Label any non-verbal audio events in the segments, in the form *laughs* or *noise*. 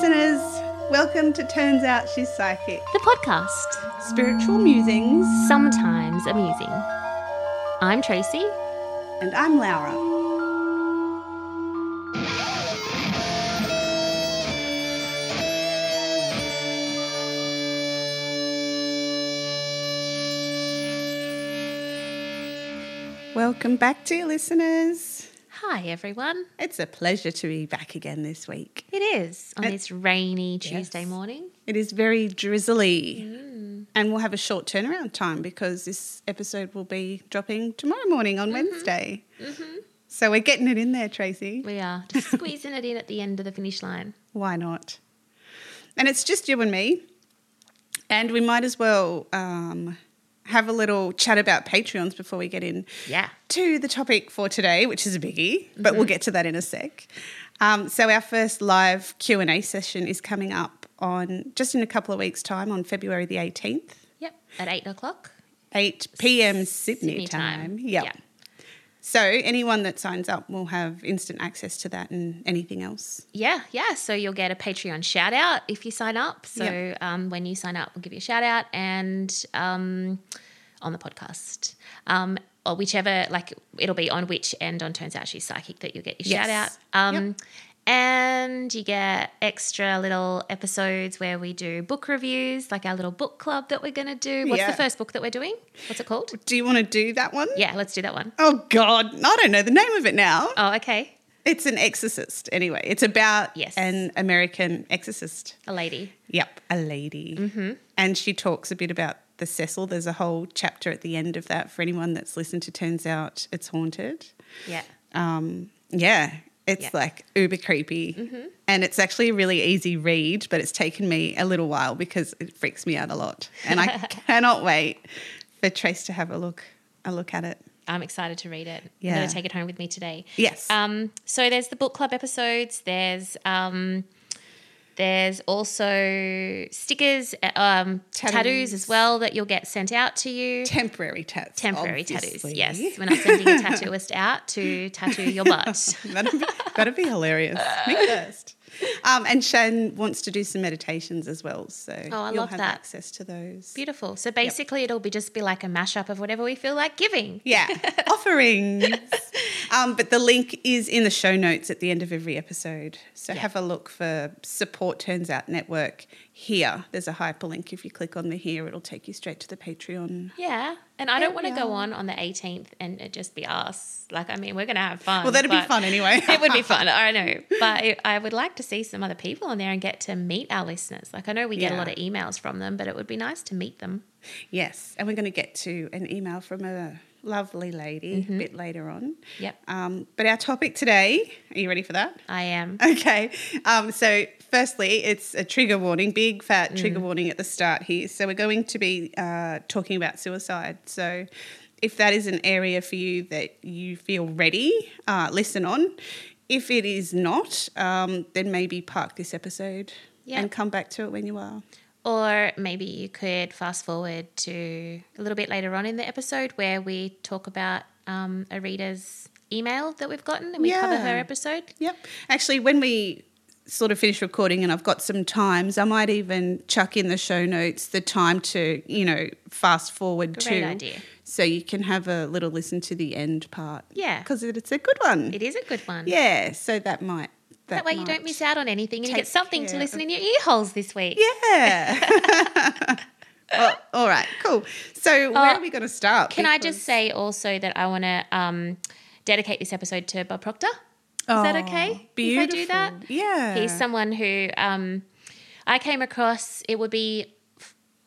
listeners. Welcome to Turns Out She's Psychic. The podcast, Spiritual musings. sometimes amusing. I'm Tracy. And I'm Laura. Welcome back, dear listeners. Hi, everyone. It's a pleasure to be back again this week. It is on Uh, this rainy Tuesday yes. morning. It is very drizzly. And we'll have a short turnaround time because this episode will be dropping tomorrow morning on Wednesday. So we're getting it in there, Tracy. We are just squeezing it in at the end of the finish line. *laughs* Why not? And it's just you and me. And we might as well um, have a little chat about Patreons before we get in Yeah. to the topic for today, which is a biggie, but we'll get to that in a sec. Um, so our first live Q and A session is coming up on just in a couple of weeks' time on February the eighteenth, Yep. At eight o'clock. eight p.m. Sydney, Sydney time. time. Yep. Yeah. So anyone that signs up will have instant access to that and anything else. Yeah, yeah. So you'll get a Patreon shout out if you sign up. So Yep. um, when you sign up, we'll give you a shout out and um, on the podcast. Um, or whichever, like it'll be on which end on Turns Out She's Psychic that you'll get your shout out. Yes. Um, And you get extra little episodes where we do book reviews, like our little book club that we're going to do. What's Yeah. the first book that we're doing? What's it called? Do you want to do that one? Yeah, let's do that one. Oh God, I don't know the name of it now. Oh, okay. It's an exorcist. Anyway, it's about Yes. an American exorcist. A lady. Yep, a lady. Mm-hmm. And she talks a bit about the Cecil. There's a whole chapter at the end of that for anyone that's listened to Turns Out It's Haunted. Yeah. Um, yeah, it's Yeah. like uber creepy. And it's actually a really easy read, but it's taken me a little while because it freaks me out a lot. And I *laughs* cannot wait for Trace to have a look a look at it. I'm excited to read it. I'm Yeah. going to take it home with me today. Yes. Um, so there's the book club episodes. There's um, there's also stickers, uh, um, tattoos. Tattoos. as well that you'll get sent out to you. Temporary tats. Temporary tattoos. Yes, we're not sending a tattooist out to tattoo your *laughs* butt. that'd, be, that'd be hilarious. Me first. Um, and Shan wants to do some meditations as well, so Oh, I you'll love have that. access to those. Beautiful. So basically, it'll be just be like a mashup of whatever we feel like giving. Yeah, *laughs* offerings. Um, but the link is in the show notes at the end of every episode. So Yeah. have a look for Support Turns Out Network here. There's a hyperlink. If you click on the here, it'll take you straight to the Patreon. Yeah, and I don't want to go on on the 18th and it just be us. Like, I mean, we're going to have fun. Well, that'd be fun anyway. *laughs* it would be fun. I know, *laughs* but I- I would like to see some other people on there and get to meet our listeners. Like I know we get a lot of emails from them, but it would be nice to meet them. Yes, and we're going to get to an email from a lovely lady a bit later on. Yep, Um, but our topic today, are you ready for that? I am. *laughs* Okay. Um, so, firstly, it's a trigger warning, big fat Mm. trigger warning at the start here. So, we're going to be uh, talking about suicide. So, if that is an area for you that you feel ready, uh, listen on. If it is not, um, then maybe park this episode Yeah. and come back to it when you are. Or maybe you could fast forward to a little bit later on in the episode where we talk about um, a reader's email that we've gotten and we cover her episode. Yep. Actually, when we sort of finish recording and I've got some times, I might even chuck in the show notes the time to, you know, fast forward Great to. idea. So you can have a little listen to the end part. Yeah. Because it's a good one. It is a good one. Yeah. So that might. That, way you don't miss out on anything and you get something to listen of- in your ear holes this week. Yeah. *laughs* well, all right. Cool. So where are we going to start? Can I just say also that I want to um, dedicate this episode to Bob Proctor? Is that Oh, okay? Beautiful. If I do that? Yeah. He's someone who um, I came across, it would be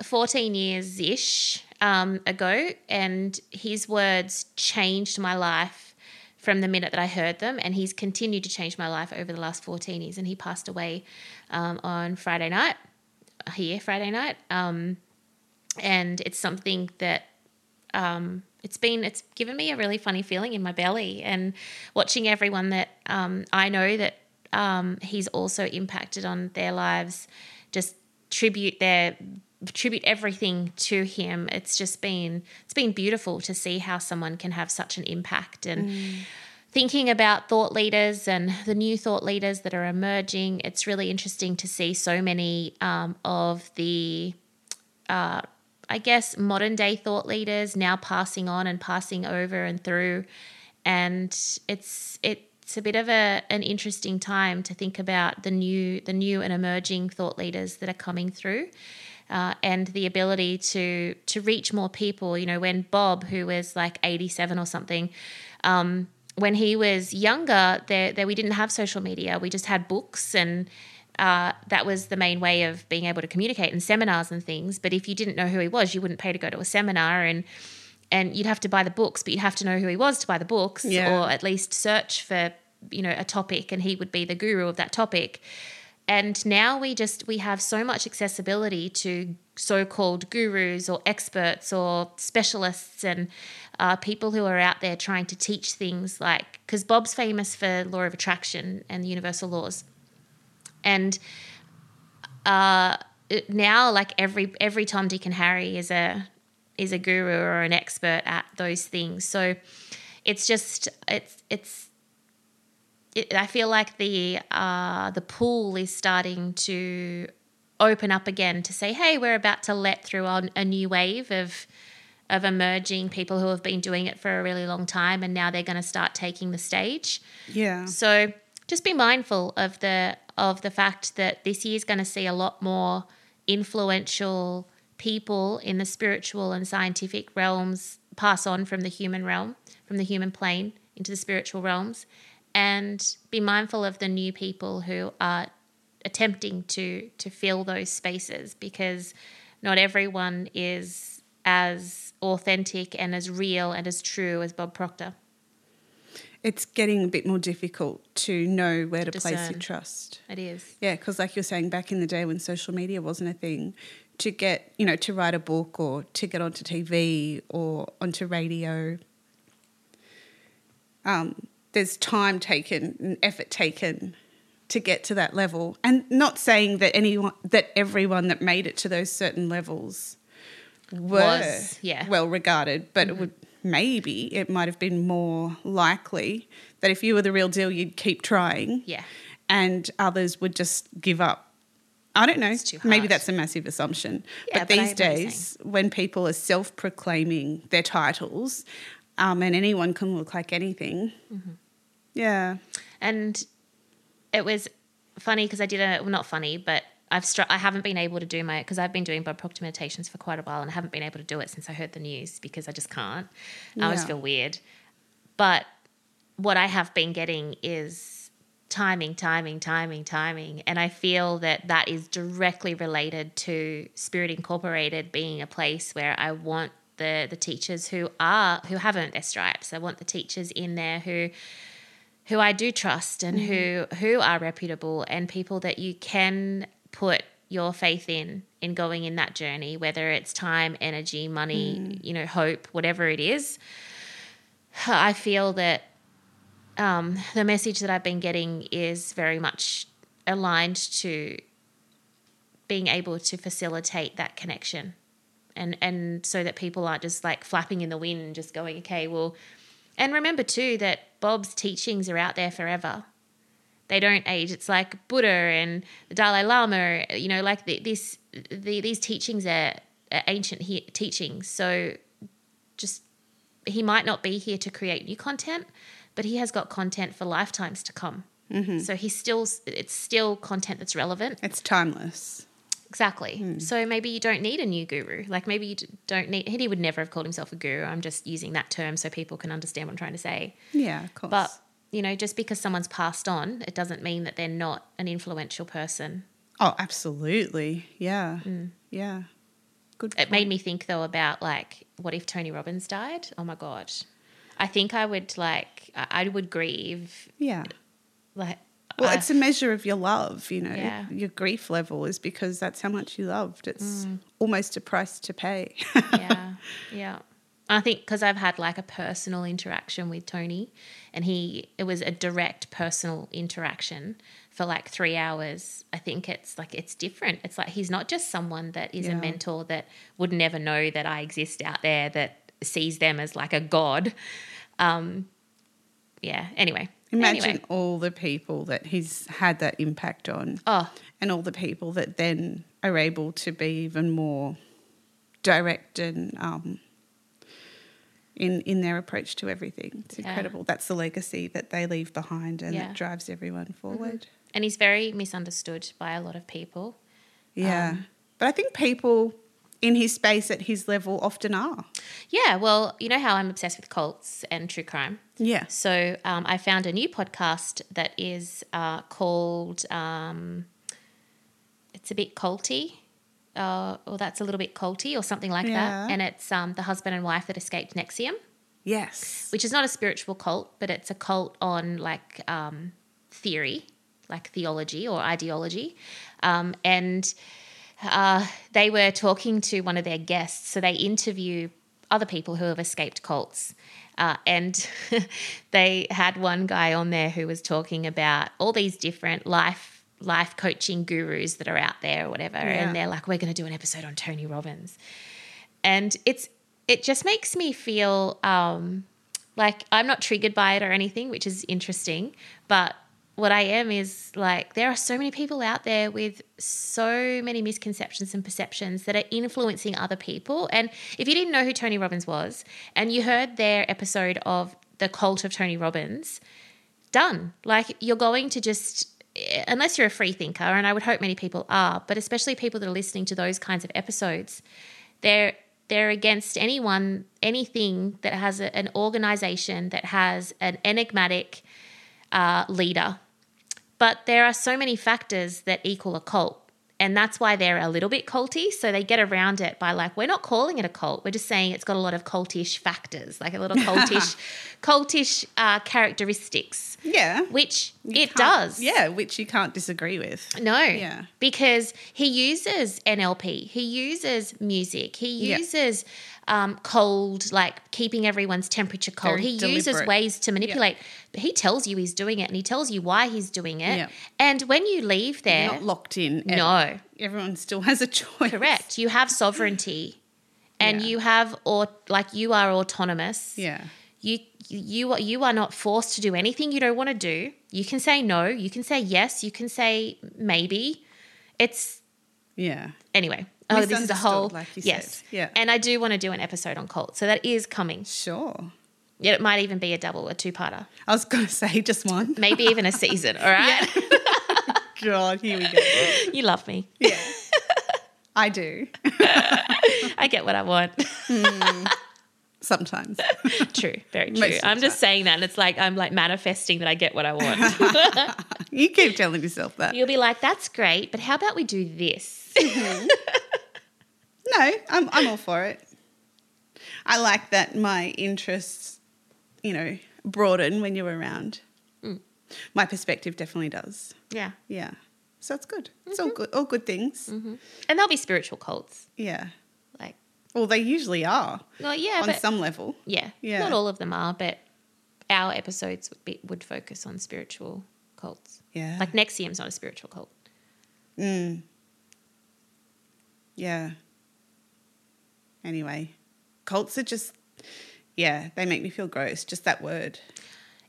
14 years ish um, ago, and his words changed my life from the minute that I heard them, and he's continued to change my life over the last 14 years. And he passed away um, on Friday night, here, Friday night. Um, and it's something that um, it's been it's given me a really funny feeling in my belly and watching everyone that um, I know that um, he's also impacted on their lives just tribute their tribute everything to him. It's just been it's been beautiful to see how someone can have such an impact. And thinking about thought leaders and the new thought leaders that are emerging, it's really interesting to see so many um, of the, uh, I guess, modern day thought leaders now passing on and passing over and through, and it's it's a bit of a an interesting time to think about the new the new and emerging thought leaders that are coming through. Uh, and the ability to to reach more people. You know, when Bob, who was like eighty seven or something, um, when he was younger, there, there we didn't have social media. We just had books, and uh, that was the main way of being able to communicate and seminars and things. But if you didn't know who he was, you wouldn't pay to go to a seminar, and and you'd have to buy the books, but you'd have to know who he was to buy the books, Yeah. or at least search for you know a topic, and he would be the guru of that topic. And now we just we have so much accessibility to so-called gurus or experts or specialists and uh, people who are out there trying to teach things like because Bob's famous for law of attraction and the universal laws, and uh, now like every every Tom, Dick, and Harry is a is a guru or an expert at those things. So it's just it's it's it, I feel like the uh, the pool is starting to open up again to say, hey, we're about to let through on a new wave of of emerging people who have been doing it for a really long time, and now they're going to start taking the stage. Yeah. So just be mindful of the of the fact that this year is going to see a lot more influential people in the spiritual and scientific realms pass on from the human realm, from the human plane into the spiritual realms, and be mindful of the new people who are attempting to to fill those spaces because not everyone is as authentic and as real and as true as Bob Proctor. It's getting a bit more difficult to know where to place your trust. It is. Yeah, because like you're saying, back in the day when social media wasn't a thing, to get, you know, to write a book or to get onto TV or onto radio, um, there's time taken and effort taken to get to that level. And not saying that anyone, that everyone that made it to those certain levels were Was, yeah. well regarded, but it would maybe it might have been more likely that if you were the real deal, you'd keep trying Yeah. and others would just give up. I don't know. It's too Maybe that's a massive assumption. Yeah, but but these know what you're days, when people are self proclaiming their titles um, and anyone can look like anything, Mm-hmm. Yeah. and it was funny because I did a well, not funny, but I've str- I haven't been able to do my because I've been doing Bob Proctor meditations for quite a while and I haven't been able to do it since I heard the news because I just can't. I always feel weird, but what I have been getting is timing, timing, timing, timing, and I feel that that is directly related to Spirit Incorporated being a place where I want the the teachers who are who haven't their stripes. I want the teachers in there who who I do trust and who who are reputable and people that you can put your faith in in going in that journey whether it's time energy money you know hope whatever it is. I feel that um, the message that i've been getting is very much aligned to being able to facilitate that connection and and so that people aren't just like flapping in the wind and just going okay well and remember too that Bob's teachings are out there forever. They don't age. It's like Buddha and the Dalai Lama. You know, like the, this, the, these teachings are, are ancient he, teachings. So, just he might not be here to create new content, but he has got content for lifetimes to come. Mm-hmm. So he's still, it's still content that's relevant. It's timeless. Exactly. So maybe you don't need a new guru. Like maybe you don't need. He would never have called himself a guru. I'm just using that term so people can understand what I'm trying to say. Yeah, of course. But you know, just because someone's passed on, it doesn't mean that they're not an influential person. oh, absolutely. Yeah. Mm. Yeah. Good. It made me think though about like, what if Tony Robbins died? Oh my god, I think I would like, I would grieve. Yeah. Like, Well, I- it's a measure of your love, you know. Yeah. Your grief level is because that's how much you loved. It's Mm. almost a price to pay. yeah, *laughs* yeah. I think because I've had like a personal interaction with Tony, and he it was a direct personal interaction for like three hours. I think it's like it's different. It's like he's not just someone that is a mentor that would never know that I exist out there that sees them as like a god. Um, yeah. Anyway, Imagine Anyway. all the people that he's had that impact on, Oh, and all the people that then are able to be even more direct and um, in in their approach to everything. It's Yeah. incredible. That's the legacy that they leave behind, and Yeah. Mm-hmm. that drives everyone forward. and he's very misunderstood by a lot of people. Yeah, Um, but I think people in his space at his level often are. Yeah, well, you know how I'm obsessed with cults and true crime. Yeah. So um, I found a new podcast that is uh, called. Um, it's a bit culty, uh, or that's a little bit culty, or something like Yeah. that. And it's um, the husband and wife that escaped NXIVM, Yes. which is not a spiritual cult, but it's a cult on like um, theory, like theology or ideology. Um, and uh, they were talking to one of their guests, so they interview other people who have escaped cults. Uh, and *laughs* they had one guy on there who was talking about all these different life life coaching gurus that are out there or whatever. Yeah. And they're like, we're going to do an episode on Tony Robbins. And it's it just makes me feel um, like I'm not triggered by it or anything, which is interesting. But what I am is like there are so many people out there with so many misconceptions and perceptions that are influencing other people. And if you didn't know who Tony Robbins was and you heard their episode of the cult of Tony Robbins, done. Like you're going to just unless you're a free thinker, and I would hope many people are, but especially people that are listening to those kinds of episodes, they're they're against anyone, anything that has a, an organization that has an enigmatic uh, leader. But there are so many factors that equal a cult. And that's why they're a little bit culty. So they get around it by like, we're not calling it a cult. We're just saying it's got a lot of cultish factors, like a little cultish, *laughs* cultish uh, characteristics, Yeah. which You it does. Yeah, which you can't disagree with. No. Yeah. Because he uses NLP, he uses music, he Yeah. Um, cold, like keeping everyone's temperature cold. Very he uses ways to manipulate, but he tells you he's doing it and he tells you why he's doing it. Yeah. And when you leave You're there, not locked in. no, Everyone still has a choice. correct. You have sovereignty and Yeah. you have, or like you are autonomous. Yeah. You you are you are not forced to do anything you don't want to do. You can say no. You can say yes. You can say maybe. It's Yeah. anyway. Oh, this is a whole like you yes. said. Yeah. And I do want to do an episode on cult, so that is coming. Sure. Yeah, it might even be a double, a two-parter, I was going *laughs* to say just one. maybe even a season. *laughs* All right, God, *laughs* here we go. you love me. Yeah. I do. I get what I want. Hmm. Sometimes. true, very true. I'm just saying that. And it's like I'm like manifesting that I get what I want. You keep telling yourself that. You'll be like, "That's great, but how about we do this?" Mm-hmm. No, I'm, I'm all for it. I like that my interests, you know, broaden when you're around. Mm. My perspective definitely does. yeah, Yeah. So it's good. It's Mm-hmm. all good. All good things. and there'll be spiritual cults, Yeah. like, Well, they usually are well, yeah, on some level. yeah, Yeah. not all of them are, but our episodes would, be, would focus on spiritual cults. Yeah. Like NXIVM's not a spiritual cult. Mm. Yeah. Anyway, cults are just, yeah, they make me feel gross. Just that word.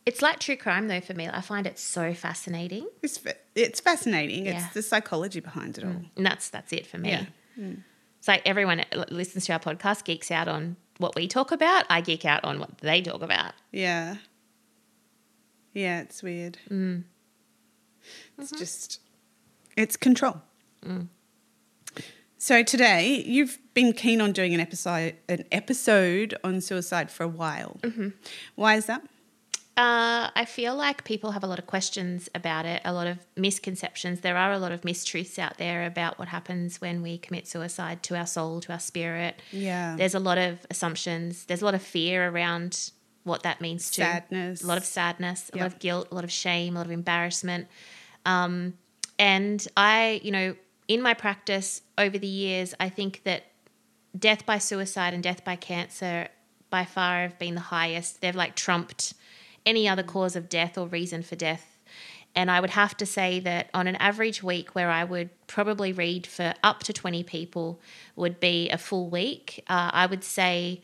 It's like true crime though for me. I find it so fascinating, It's fa- it's fascinating. Yeah. It's the psychology behind it mm. all. and that's that's it for me. Yeah. Mm. It's like everyone listens to our podcast geeks out on what we talk about. I geek out on what they talk about. Yeah. Yeah, it's weird. Mm. It's mm-hmm. just, it's control. Mm. So today you've been keen on doing an episode, an episode on suicide for a while. Why is that? Uh, I feel like people have a lot of questions about it, a lot of misconceptions. There are a lot of mistruths out there about what happens when we commit suicide to our soul, to our spirit. Yeah. There's a lot of assumptions. There's a lot of fear around what that means to Sadness. a lot of sadness, a Yeah. lot of guilt, a lot of shame, a lot of embarrassment. Um, and I, you know, in my practice over the years, I think that death by suicide and death by cancer by far have been the highest. They've like trumped any other cause of death or reason for death. And I would have to say that on an average week where I would probably read for up to 20 people would be a full week, uh, I would say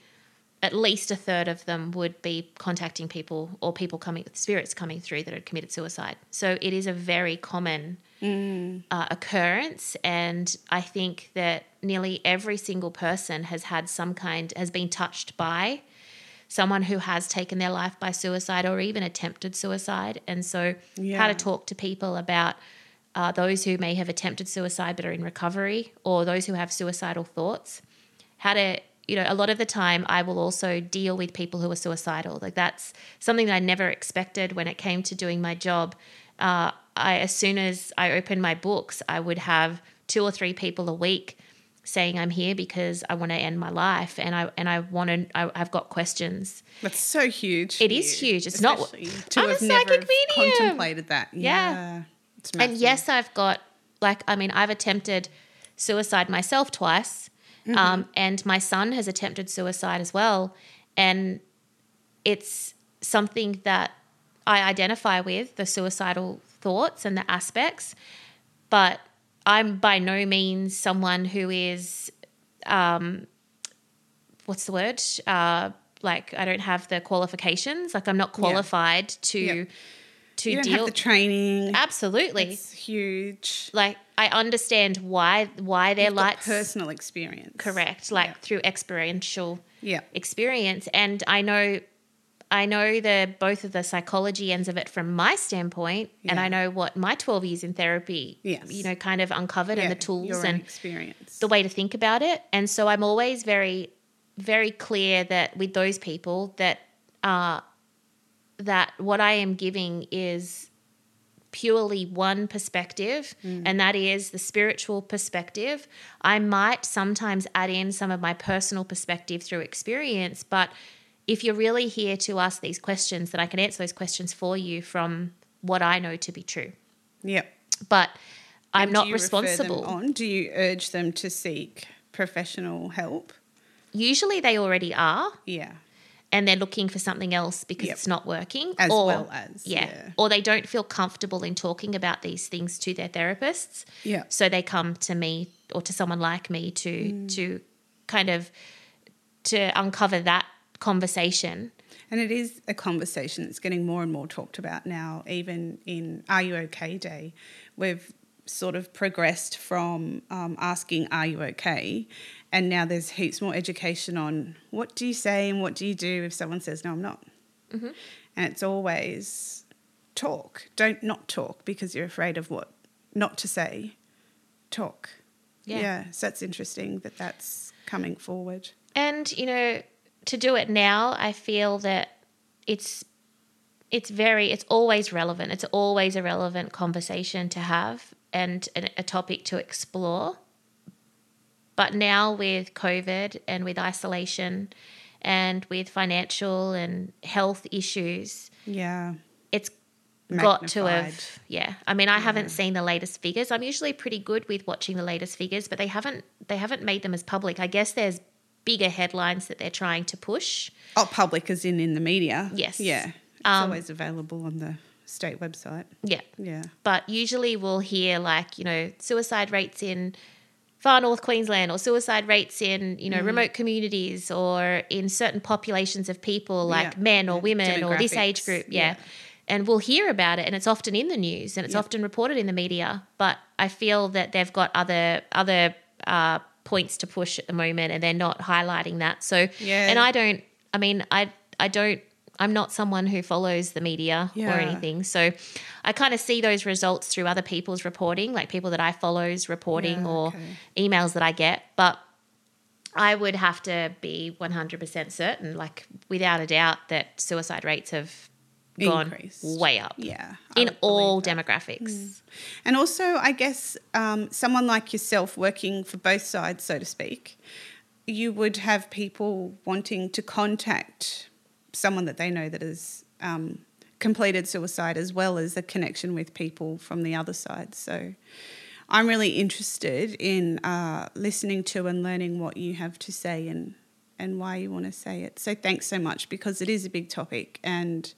at least a third of them would be contacting people or people coming, spirits coming through that had committed suicide. So it is a very common uh, occurrence. And I think that nearly every single person has had some kind, has been touched by someone who has taken their life by suicide or even attempted suicide. And so, how to talk to people about uh, those who may have attempted suicide but are in recovery or those who have suicidal thoughts. How to, you know, a lot of the time I will also deal with people who are suicidal. Like that's something that I never expected when it came to doing my job. Uh, I, as soon as I opened my books, I would have two or three people a week saying I'm here because I want to end my life and I and I want to. I, I've got questions. That's so huge. It is huge. It's not- to I'm a have never psychic have medium. contemplated that. Yeah. Yeah. And yes, I've got like I mean I've attempted suicide myself twice, Mm-hmm. um, and my son has attempted suicide as well, and it's something that I identify with the suicidal thoughts and the aspects, but I'm by no means someone who is, um, what's the word? Uh, like I don't have the qualifications. Like I'm not qualified to Yep. to you don't deal. have the training. Absolutely It's huge. like I understand why why their lights personal experience. correct, like Yeah. through experiential Yeah. experience, and I know. I know the both of the psychology ends of it from my standpoint, and I know what my twelve years in therapy, Yes. you know, kind of uncovered, and the tools and experience. the way to think about it. And so I'm always very, very clear that with those people that uh, that what I am giving is purely one perspective, and that is the spiritual perspective. I might sometimes add in some of my personal perspective through experience, but if you're really here to ask these questions, then I can answer those questions for you from what I know to be true. Yep. But I'm not you refer them responsible. on? Do you urge them to seek professional help? Usually they already are. Yeah. and they're looking for something else because Yep. it's not working As or, well as, yeah. yeah. or they don't feel comfortable in talking about these things to their therapists Yeah. so they come to me or to someone like me to Mm. to kind of to uncover that conversation And it is a conversation that's getting more and more talked about now, even in Are You OK Day. We've sort of progressed from um, asking, Are you okay? And now there's heaps more education on what do you say and what do you do if someone says, No, I'm not. Mm-hmm. And it's always talk. Don't not talk because you're afraid of what not to say. Talk. Yeah. So that's interesting that that's coming forward. and you know to do it now i feel that it's it's very it's always relevant. It's always a relevant conversation to have and a, a topic to explore. But now with covid and with isolation and with financial and health issues Yeah. it's got to have yeah. I mean i haven't seen the latest figures. I'm usually pretty good with watching the latest figures but they haven't they haven't made them as public. I guess there's bigger headlines that they're trying to push Oh, public as in in the media. Yes. Yeah. It's Um, always available on the state website. yeah Yeah. but usually we'll hear like you know suicide rates in far north queensland or suicide rates in you know Mm. remote communities or in certain populations of people like Yeah. men or women or this age group yeah. Yeah. and we'll hear about it and it's often in the news and it's Yeah. often reported in the media but i feel that they've got other other uh, points to push at the moment and they're not highlighting that so Yeah. and i don't i mean i i don't i'm not someone who follows the media or anything so I kind of see those results through other people's reporting, like people that I follow's reporting Yeah, or okay. emails that I get. But I would have to be 100% certain, like without a doubt, that suicide rates have gone Increased. way up Yeah. I in all demographics. And also, I guess um, someone like yourself working for both sides, so to speak, you would have people wanting to contact someone that they know that has um, completed suicide as well as a connection with people from the other side. So I'm really interested in uh, listening to and learning what you have to say and, and why you want to say it. So thanks so much because it is a big topic and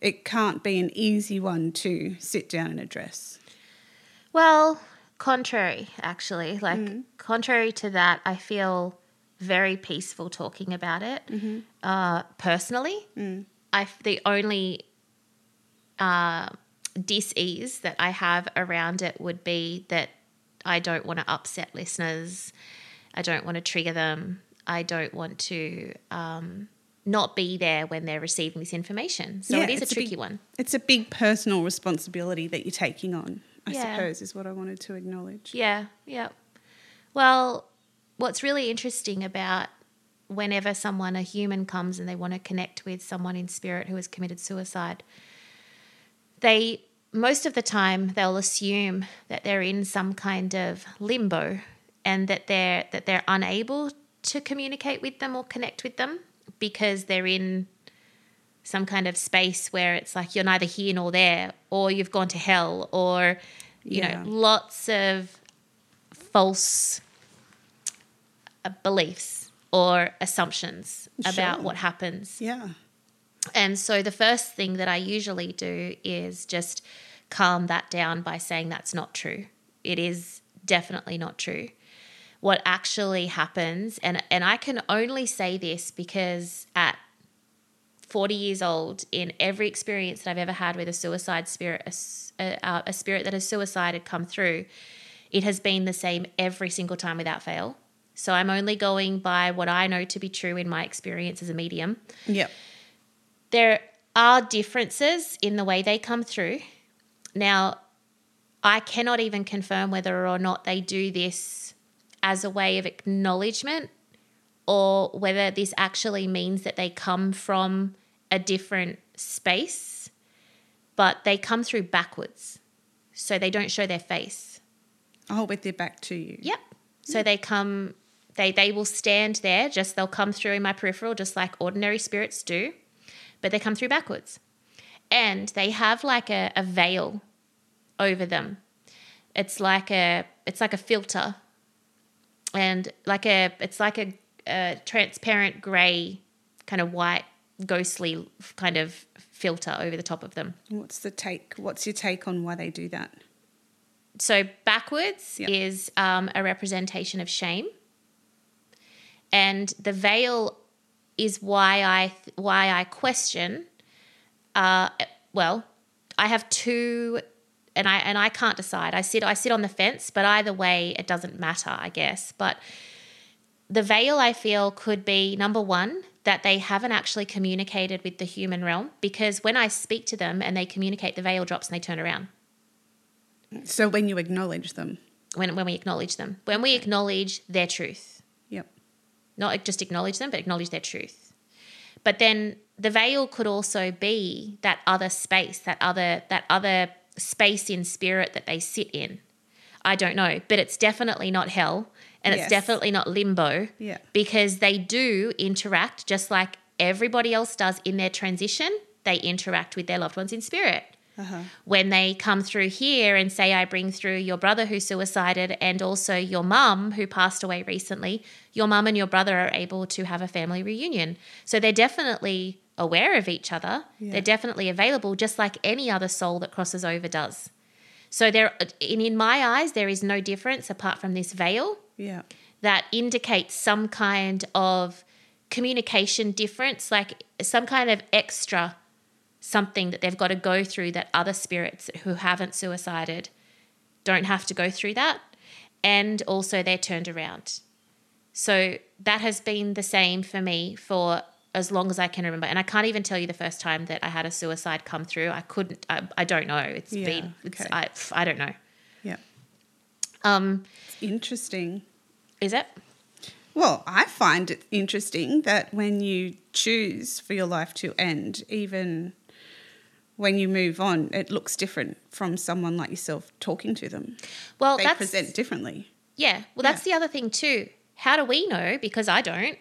it can't be an easy one to sit down and address. Well, contrary, actually. Like, Mm. contrary to that, I feel very peaceful talking about it. Uh, personally, I the only uh, dis-ease that I have around it would be that I don't want to upset listeners. I don't want to trigger them. I don't want to um, not be there when they're receiving this information. So Yeah, it is a it's a tricky big- one. It's a big personal responsibility that you're taking on, I Yeah. suppose, is what I wanted to acknowledge. Yeah, yeah. Well, what's really interesting about whenever someone, a human, comes and they want to connect with someone in spirit who has committed suicide, they most of the time they'll assume that they're in some kind of limbo and that they're that they're unable to communicate with them or connect with them because they're in some kind of space where it's like you're neither here nor there or you've gone to hell or you Yeah. know lots of false uh, beliefs or assumptions about what happens Yeah. and so the first thing that I usually do is just calm that down by saying that's not true. It is definitely not true. What actually happens, and, and I can only say this because at 40 years old, in every experience that I've ever had with a suicide spirit, a, a, a spirit that has suicided come through, it has been the same every single time without fail. So I'm only going by what I know to be true in my experience as a medium Yep. there are differences in the way they come through. Now, I cannot even confirm whether or not they do this as a way of acknowledgement or whether this actually means that they come from a different space, but they come through backwards. So they don't show their face. Oh, with their back to you. Yep. Hmm. So they come, they they will stand there. Just they'll come through in my peripheral, just like ordinary spirits do, but they come through backwards, and they have like a, a veil over them. It's like a it's like a filter, and like a it's like a, a transparent grey, kind of white, ghostly kind of filter over the top of them. What's the take? What's your take on why they do that? so backwards Yep. is um, a representation of shame and the veil is why i why i question uh, well i have two and i and i can't decide i sit i sit on the fence but either way it doesn't matter i guess but the veil i feel could be number one that they haven't actually communicated with the human realm because when i speak to them and they communicate the veil drops and they turn around So when you acknowledge them. when, when we acknowledge them, when we acknowledge their truth, Yep. not just acknowledge them, but acknowledge their truth. But then the veil could also be that other space, that other that other space in spirit that they sit in. I don't know, but it's definitely not hell, and Yes. it's definitely not limbo. Yeah. because they do interact just like everybody else does in their transition. They interact with their loved ones in spirit Uh-huh. when they come through here and say, I bring through your brother who suicided and also your mum who passed away recently, your mum and your brother are able to have a family reunion. So they're definitely aware of each other. Yeah. They're definitely available, just like any other soul that crosses over does. So there, in, in my eyes, there is no difference apart from this veil Yeah. that indicates some kind of communication difference, like some kind of extra something that they've got to go through that other spirits who haven't suicided don't have to go through that. And also they're turned around. So that has been the same for me for as long as I can remember. And I can't even tell you the first time that I had a suicide come through. I couldn't, I, I don't know. It's Yeah, been, it's, okay. I, I don't know. Yeah. Um, It's interesting. is it? Well, I find it interesting that when you choose for your life to end, even when you move on, it looks different from someone like yourself talking to them. Well, they that's present differently. Yeah, well, that's the other thing too. How do we know? Because I don't.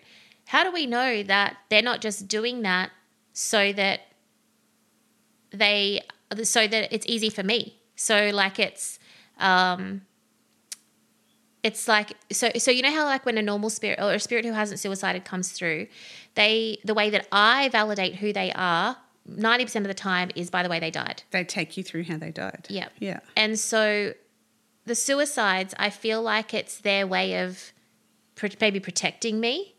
How do we know that they're not just doing that so that they, so that it's easy for me? So like it's, um, it's like so so you know how like when a normal spirit or a spirit who hasn't suicided comes through, they the way that I validate who they are ninety percent of the time is by the way they died. They take you through how they died. Yeah. Yeah. And so the suicides, I feel like it's their way of pr- maybe protecting me,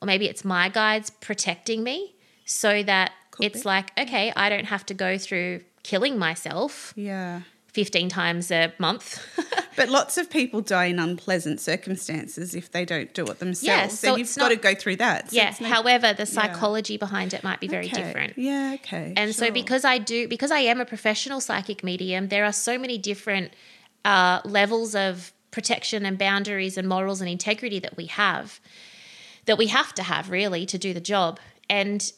or maybe it's my guides protecting me so that Could it's be. like, okay, I don't have to go through killing myself Yeah. 15 times a month. *laughs* But lots of people die in unpleasant circumstances if they don't do it themselves. Yeah, so and you've it's got to go through that. So yeah. no- However, the psychology behind it might be very Okay. different. Yeah, okay. And so because I do because I am a professional psychic medium, there are so many different uh, levels of protection and boundaries and morals and integrity that we have that we have to have really to do the job. And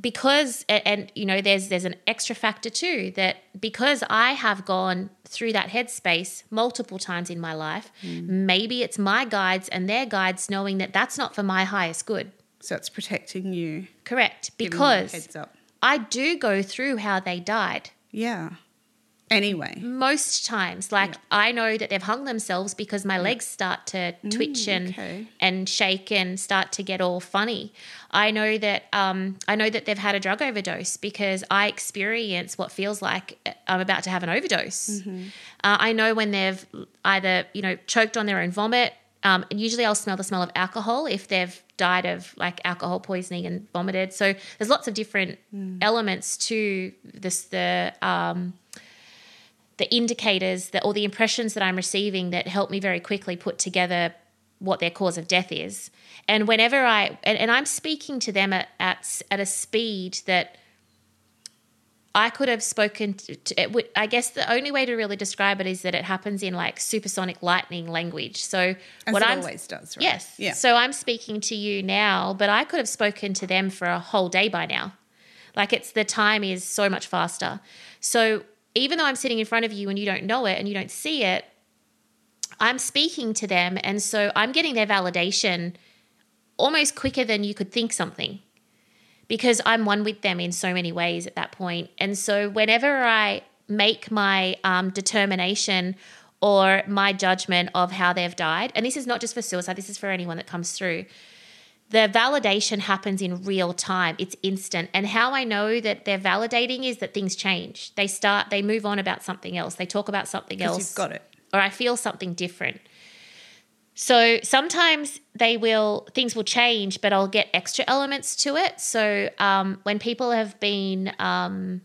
because and, you know there's there's an extra factor too that because I have gone through that headspace multiple times in my life, mm. maybe it's my guides and their guides knowing that that's not for my highest good. so it's protecting you. Correct. giving you a Because heads up. I do go through how they died. Yeah. Anyway. most times like i know that they've hung themselves because my legs start to twitch and Mm, okay. and shake and start to get all funny i know that um, i know that they've had a drug overdose because i experience what feels like uh, i'm about to have an overdose Mm-hmm. uh, i know when they've either you know choked on their own vomit um, and usually i'll smell the smell of alcohol if they've died of like alcohol poisoning and vomited so there's lots of different Mm. elements to this the um, the indicators that or the impressions that I'm receiving that help me very quickly put together what their cause of death is. And whenever I and, and I'm speaking to them at, at at a speed that I could have spoken to, to it would, I guess the only way to really describe it is that it happens in like supersonic lightning language. So As what I'm always does, right? Yes. Yeah. So I'm speaking to you now, but I could have spoken to them for a whole day by now. Like it's the time is so much faster. So even though I'm sitting in front of you and you don't know it and you don't see it, I'm speaking to them. And so I'm getting their validation almost quicker than you could think something because I'm one with them in so many ways at that point. And so whenever I make my um, determination or my judgment of how they've died, and this is not just for suicide, this is for anyone that comes through. The validation happens in real time. It's instant. And how I know that they're validating is that things change. They start, they move on about something else. They talk about something else you've got it. or I feel something different. So sometimes they will things will change, but I'll get extra elements to it. So um, when people have been um,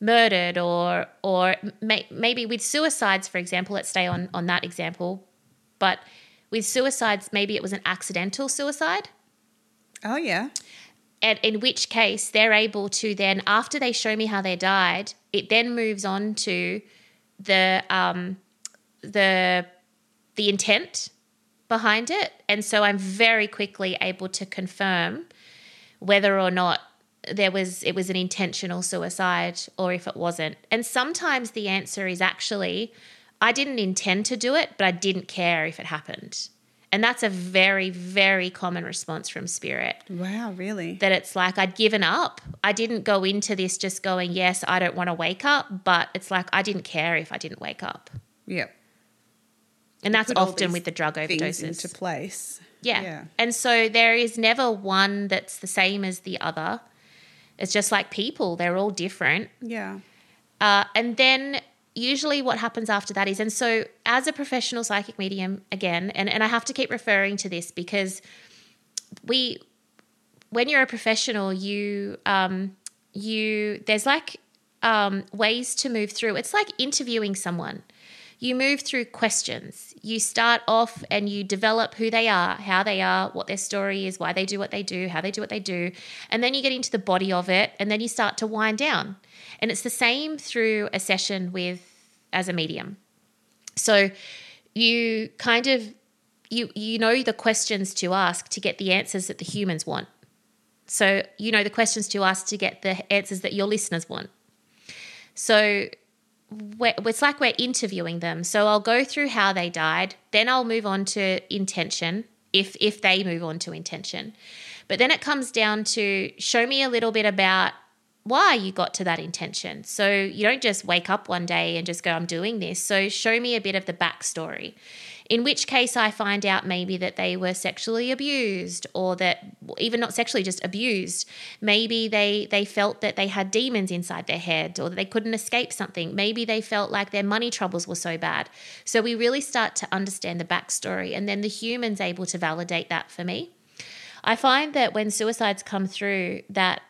murdered or or may, maybe with suicides, for example, let's stay on on that example, but with suicides, maybe it was an accidental suicide Oh, yeah. and in which case they're able to then after they show me how they died it then moves on to the um the the intent behind it. And so i'm very quickly able to confirm whether or not there was it was an intentional suicide or if it wasn't. And sometimes the answer is actually i didn't intend to do it but i didn't care if it happened and that's a very very common response from spirit Wow, really? that it's like I'd given up. I didn't go into this just going, yes, I don't want to wake up, but it's like I didn't care if I didn't wake up. Yep. And that's often with the drug overdoses. into place. yeah. Yeah. And so there is never one that's the same as the other. It's just like people, they're all different. Yeah. Uh, and then usually what happens after that is, and so as a professional psychic medium, again, and, and I have to keep referring to this because we, when you're a professional, you, um, you, there's like um, ways to move through. It's like interviewing someone. You move through questions. You start off and you develop who they are, how they are, what their story is, why they do what they do, how they do what they do. And then you get into the body of it and then you start to wind down. And it's the same through a session with as a medium. So you kind of you you know the questions to ask to get the answers that the humans want. So you know the questions to ask to get the answers that your listeners want. So we're, it's like we're interviewing them. So I'll go through how they died, then I'll move on to intention if if they move on to intention. But then it comes down to show me a little bit about why you got to that intention. So you don't just wake up one day and just go, I'm doing this. So show me a bit of the backstory. In which case, I find out maybe that they were sexually abused, or that even not sexually, just abused. Maybe they they felt that they had demons inside their head, or that they couldn't escape something. Maybe they felt like their money troubles were so bad. So we really start to understand the backstory, and then the human's able to validate that for me. I find that when suicides come through, that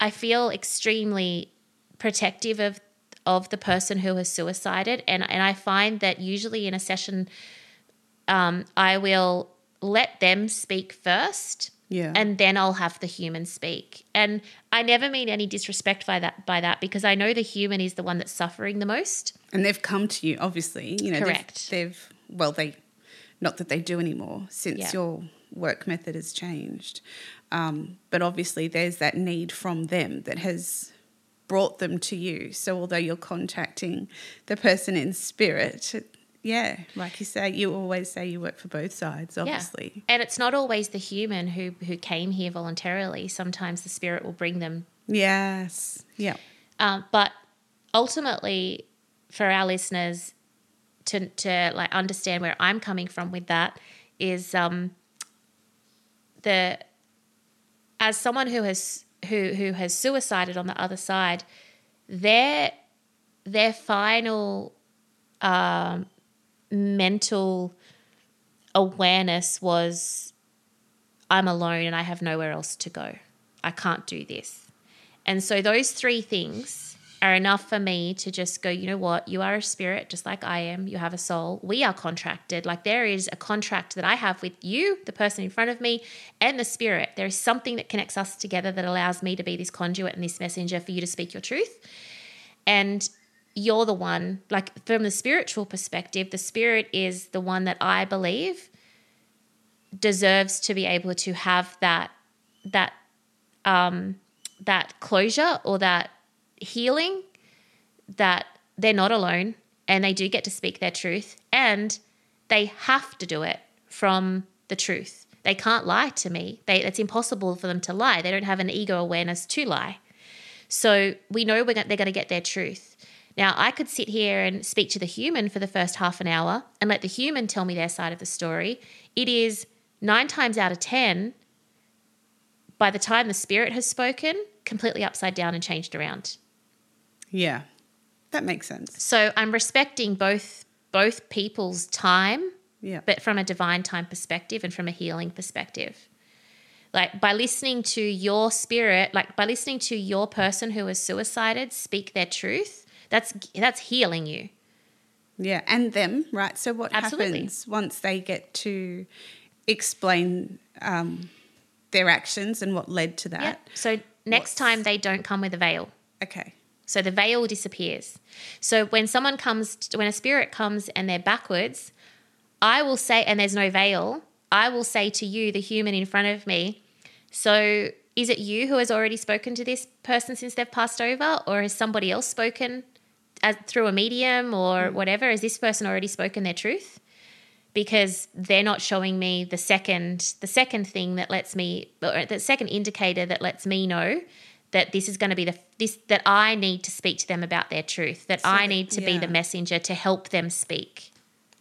I feel extremely protective of of the person who has suicided, and and I find that usually in a session, um, I will let them speak first. Yeah. And then I'll have the human speak. And I never mean any disrespect by that by that because I know the human is the one that's suffering the most. And they've come to you, obviously. You know, they've- Correct. They've, well, they, not that they do anymore since Yeah. your work method has changed. Um, but obviously, there's that need from them that has brought them to you. So although you're contacting the person in spirit, yeah, like you say, you always say you work for both sides, obviously. Yeah. And it's not always the human who who came here voluntarily. Sometimes the spirit will bring them Yes. Yeah. Um, but ultimately, for our listeners to to like understand where I'm coming from with that is um, the as someone who has who who has suicided on the other side, their their final um, mental awareness was I'm alone and I have nowhere else to go. I can't do this. And so those three things are enough for me to just go, you know what? You are a spirit just like I am. You have a soul. We are contracted. Like there is a contract that I have with you, the person in front of me, and the spirit. There is something that connects us together that allows me to be this conduit and this messenger for you to speak your truth. And you're the one, like from the spiritual perspective, the spirit is the one that I believe deserves to be able to have that that um that closure or that healing that they're not alone and they do get to speak their truth and they have to do it from the truth. They can't lie to me. They, it's impossible for them to lie. They don't have an ego awareness to lie. So we know we're, they're going to get their truth. Now, I could sit here and speak to the human for the first half an hour and let the human tell me their side of the story. It is nine times out of 10, by the time the spirit has spoken, completely upside down and changed around. Yeah. That makes sense. So I'm respecting both both people's time, Yeah. but from a divine time perspective and from a healing perspective. Like by listening to your spirit, like by listening to your person who has suicided speak their truth, that's that's healing you. Yeah, and them, right? So what Absolutely. happens once they get to explain um, their actions and what led to that? Yeah. So next What's- time they don't come with a veil. Okay. So the veil disappears. So when someone comes, when a spirit comes and they're backwards, I will say, and there's no veil, I will say to you, the human in front of me, so is it you who has already spoken to this person since they've passed over, or has somebody else spoken as, through a medium or mm. whatever? Has this person already spoken their truth? Because they're not showing me the second, the second thing that lets me, or the second indicator that lets me know that this is going to be the this that I need to speak to them about their truth. That So I need to be the messenger to help them speak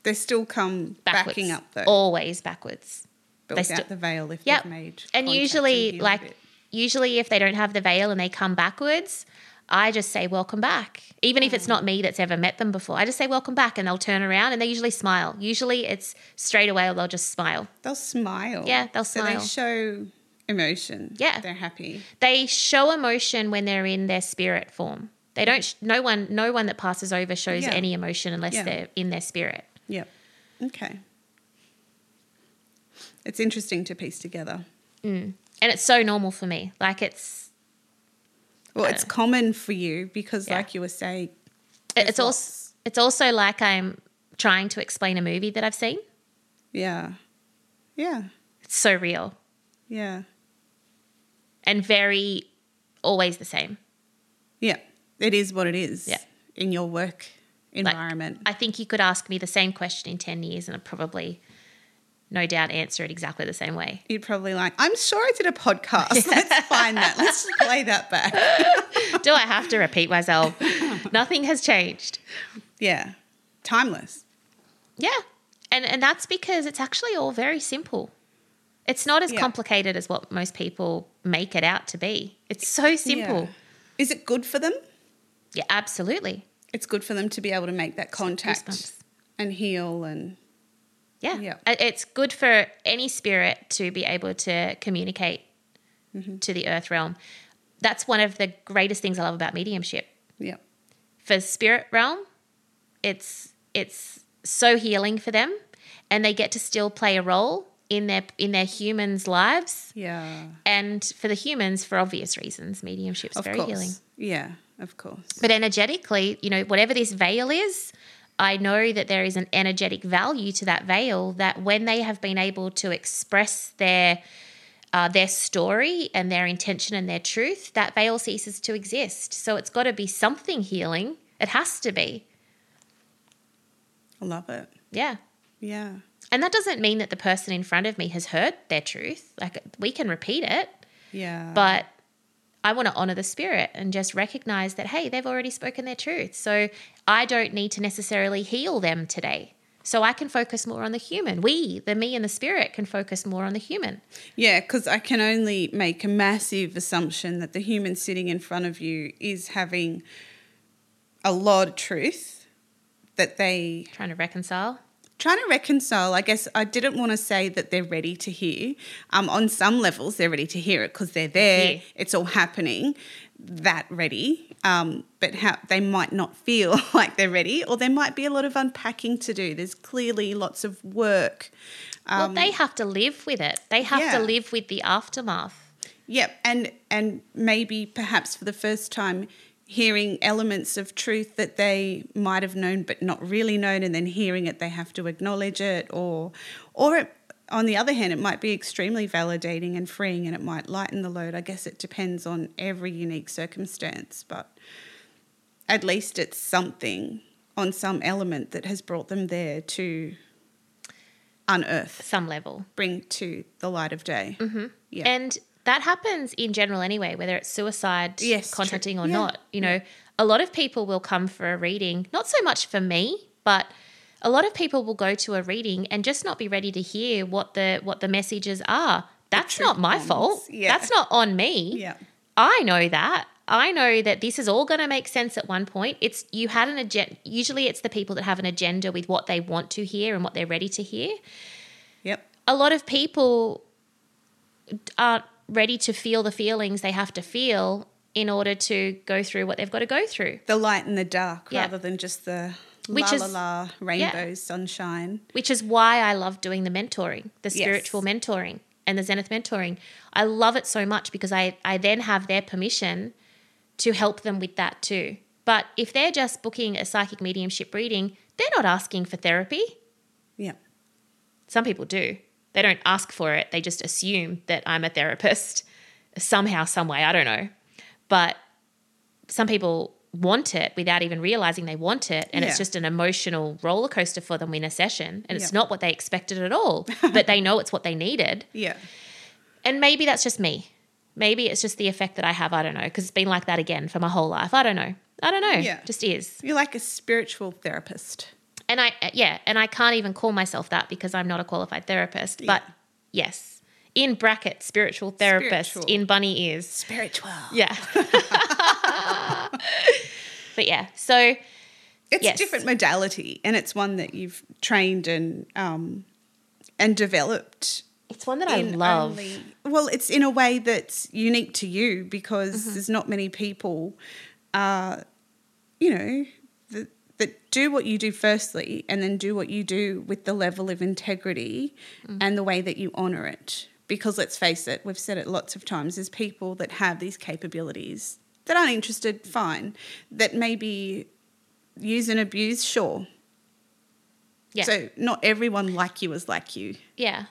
They still come backwards, backing up though, always backwards. but they without sti- the veil if Yep. they've made. And usually, like usually, if they don't have the veil and they come backwards, I just say welcome back. Even if it's hmm. not me that's ever met them before, I just say welcome back, and they'll turn around and they usually smile. Usually, it's straight away or they'll just smile. they'll smile. Yeah, they'll so smile. they show emotion. Yeah. they're happy. They show emotion when they're in their spirit form. They don't. sh- No one. No one that passes over shows Yeah. any emotion unless Yeah. they're in their spirit. Yep. Okay. It's interesting to piece together. Mm. And it's so normal for me. Like it's Well, it's don't common for you because, Yeah. like you were saying, it's also it's also like I'm trying to explain a movie that I've seen. yeah, yeah, It's so real yeah, and very always the same. yeah. It is what it is. Yeah. In your work environment. I think you could ask me the same question in 10 years and I'd probably no doubt answer it exactly the same way. You'd probably like, I'm sure I did a podcast. *laughs* Let's find that. Let's just play that back. *laughs* Do I have to repeat myself? *laughs* Nothing has changed. Yeah. Timeless. Yeah. And and that's because it's actually all very simple. It's not as Yeah. complicated as what most people make it out to be. It's so simple. Yeah. Is it good for them? Yeah, absolutely. It's good for them to be able to make that contact and heal and Yeah. Yeah. It's good for any spirit to be able to communicate Mm-hmm. to the earth realm. That's one of the greatest things I love about mediumship. yeah. For spirit realm, it's it's so healing for them and they get to still play a role in their in their humans' lives. Yeah. And for the humans, for obvious reasons, mediumship's Of very course. healing. Yeah, of course. But energetically, you know, whatever this veil is, I know that there is an energetic value to that veil that when they have been able to express their uh, their story and their intention and their truth, that veil ceases to exist. So it's got to be something healing. It has to be. I love it. Yeah. Yeah. And that doesn't mean that the person in front of me has heard their truth. Like we can repeat it, Yeah. but I want to honor the spirit and just recognize that, hey, they've already spoken their truth. So I don't need to necessarily heal them today. So I can focus more on the human. We, the me and the spirit, can focus more on the human. Yeah, because I can only make a massive assumption that the human sitting in front of you is having a lot of truth that they Trying to reconcile. Trying to reconcile. I guess I didn't want to say that they're ready to hear. Um, on some levels, they're ready to hear it because they're there. Yeah. It's all happening. That ready, um, but how they might not feel *laughs* like they're ready, or there might be a lot of unpacking to do. There's clearly lots of work. well, they have to live with it. They have Um, yeah. to live with the aftermath. Yep, and and maybe perhaps for the first time hearing elements of truth that they might have known but not really known and then hearing it they have to acknowledge it or or it, on the other hand it might be extremely validating and freeing and it might lighten the load. I guess it depends on every unique circumstance, but at least it's something on some element that has brought them there to unearth, Some level. bring to the light of day. Mm-hmm. Yeah. And that happens in general anyway, whether it's suicide, Yes, contacting true. or Yeah. not. You know, a lot of people will come for a reading, not so much for me, but a lot of people will go to a reading and just not be ready to hear what the what the messages are. That's not my fault. Yeah. That's not on me. yeah. I know that. I know that this is all going to make sense at one point. It's you had an agenda. Usually, it's the people that have an agenda with what they want to hear and what they're ready to hear. Yep. A lot of people aren't ready to feel the feelings they have to feel in order to go through what they've got to go through, the light and the dark Yeah. rather than just the Which la is- la la rainbows, sunshine. which is why I love doing the mentoring, the Yes. spiritual mentoring and the Zenith mentoring. I love it so much because I, I then have their permission to help them with that too. But if they're just booking a psychic mediumship reading, they're not asking for therapy. Yeah. Some people do. They don't ask for it. They just assume that I'm a therapist somehow, some way. I don't know. But some people want it without even realizing they want it. And it's just an emotional roller coaster for them in a session. And it's Yeah. not what they expected at all, *laughs* but they know it's what they needed. Yeah. And maybe that's just me. Maybe it's just the effect that I have. I don't know. Because it's been like that again for my whole life. I don't know. I don't know. Yeah. Just is. You're like a spiritual therapist. And I, yeah, and I can't even call myself that because I'm not a qualified therapist. But yes, in bracket, spiritual therapist Spiritual. in bunny ears. Spiritual. Yeah. *laughs* but yeah, so It's Yes. a different modality and it's one that you've trained and um and developed it's one that I love. only- well, it's in a way that's unique to you because Mm-hmm. there's not many people, uh, you know, that, do what you do firstly and then do what you do with the level of integrity Mm. and the way that you honour it. Because let's face it, we've said it lots of times, there's people that have these capabilities that aren't interested, fine. That maybe use and abuse, sure. yeah. So not everyone like you is like you. Yeah.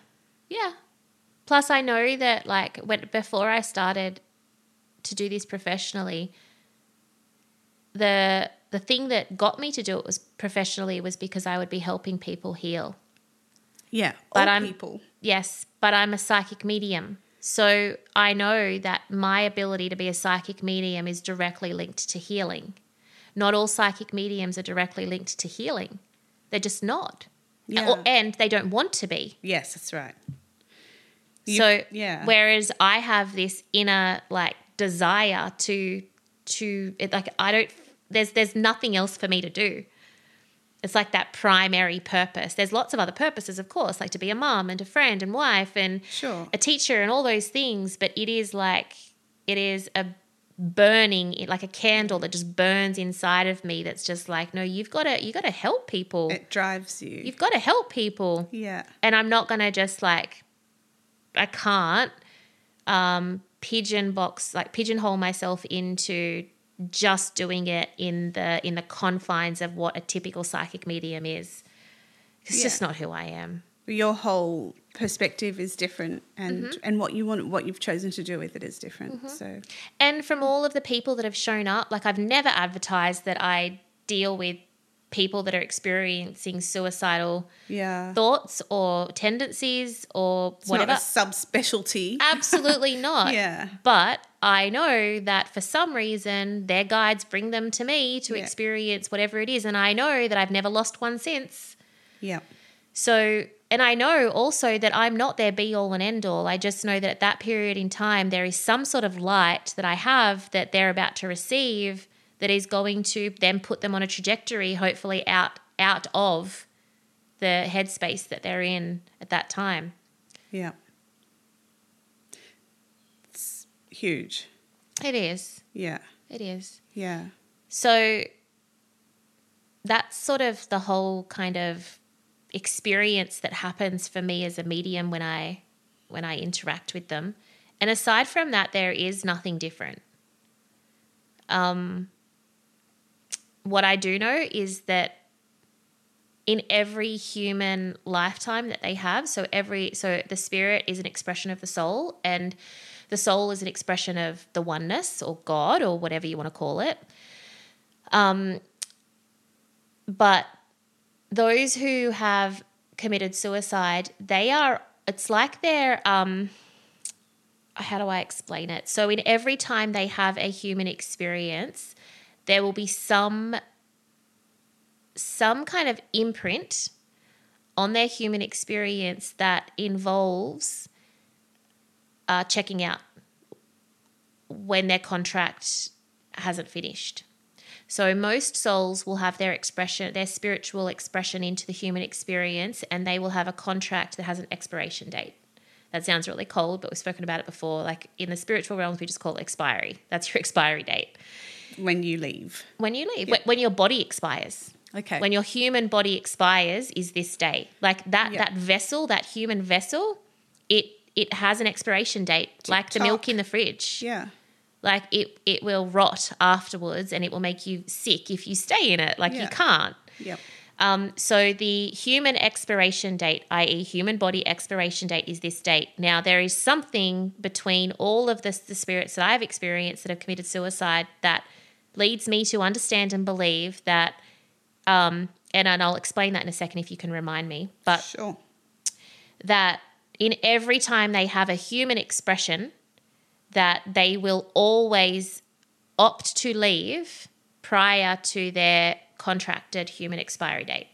Yeah. Plus I know that like when before I started to do this professionally, the the thing that got me to do it was professionally was because I would be helping people heal. Yeah, But I'm- people. Yes, but I'm a psychic medium. So I know that my ability to be a psychic medium is directly linked to healing. Not all psychic mediums are directly linked to healing. They're just not. Yeah. Or, and they don't want to be. Yes, that's right. You- so yeah. whereas I have this inner like desire to to it, like I don't there's there's nothing else for me to do. It's like that primary purpose. There's lots of other purposes, of course, like to be a mom and a friend and wife and Sure. a teacher and all those things. But it is like it is a burning, like a candle that just burns inside of me. That's just like, no, you've got to you've got to help people. It drives you. You've got to help people yeah. and I'm not gonna just like I can't um pigeon box like pigeonhole myself into just doing it in the in the confines of what a typical psychic medium is. It's Yeah. just not who I am. Your whole perspective is different and Mm-hmm. and what you want what you've chosen to do with it is different. So And from all of the people that have shown up, like I've never advertised that I deal with people that are experiencing suicidal yeah. thoughts or tendencies or It's whatever. not a subspecialty. *laughs* Absolutely not. Yeah. But I know that for some reason their guides bring them to me to Yeah. experience whatever it is. And I know that I've never lost one since. Yeah. So, and I know also that I'm not their be all and end all. I just know that at that period in time, there is some sort of light that I have that they're about to receive that is going to then put them on a trajectory, hopefully out out of the headspace that they're in at that time. Yeah. It's huge. It is. Yeah. It is. Yeah. So that's sort of the whole kind of experience that happens for me as a medium when I when I interact with them. And aside from that there is nothing different. Um what I do know is that in every human lifetime that they have, so every so the spirit is an expression of the soul and the soul is an expression of the oneness or God or whatever you want to call it. Um, but those who have committed suicide, they are, it's like they're, um, how do I explain it? So, in every time they have a human experience, there will be some some kind of imprint on their human experience that involves uh, checking out when their contract hasn't finished. So most souls will have their expression, their spiritual expression into the human experience, and they will have a contract that has an expiration date. That sounds really cold, but we've spoken about it before. Like in the spiritual realms, we just call it expiry. That's your *laughs* expiry date. When you leave. When you leave, when- when your body expires. Okay. When your human body expires is this day. Like that that vessel, that human vessel, it it has an expiration date, like the milk in the fridge. yeah. Like it it will rot afterwards and it will make you sick if you stay in it. Like Yeah. you can't. Yep. Um, so the human expiration date, i.e., human body expiration date, is this date. Now there is something between all of this, the spirits that I've experienced that have committed suicide that leads me to understand and believe that. Um, and, and I'll explain that in a second if you can remind me. But Sure. that in every time they have a human expression that they will always opt to leave prior to their contracted human expiry date.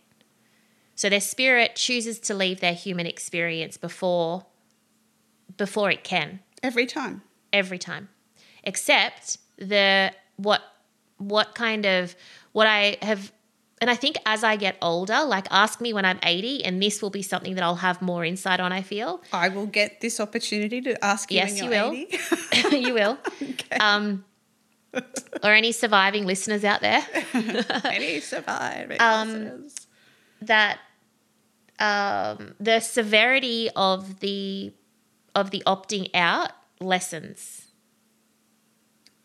So their spirit chooses to leave their human experience before before it can Every time. every time except the what what kind of what i have and i think as i get older like ask me when i'm 80 and this will be something that i'll have more insight on i feel I will get this opportunity to ask you Yes, when you will. 80. *laughs* you will *laughs* um or any surviving listeners out there *laughs* Any surviving Um, listeners. that um the severity of the of the opting out lessens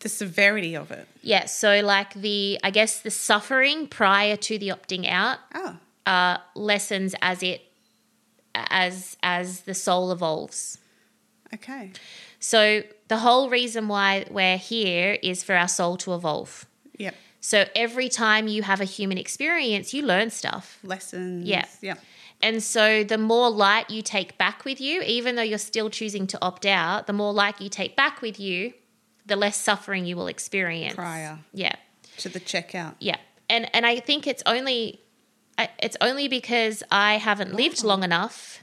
the severity of it. yeah so like the i guess the suffering prior to the opting out Oh. uh, lessens as it as as the soul evolves. Okay. So the whole reason why we're here is for our soul to evolve. Yep. So every time you have a human experience, you learn stuff. Lessons. Yeah. Yep. And so the more light you take back with you, even though you're still choosing to opt out, the more light you take back with you, the less suffering you will experience. Prior Yeah. to the checkout. Yeah. And and I think it's only it's only because I haven't lived long enough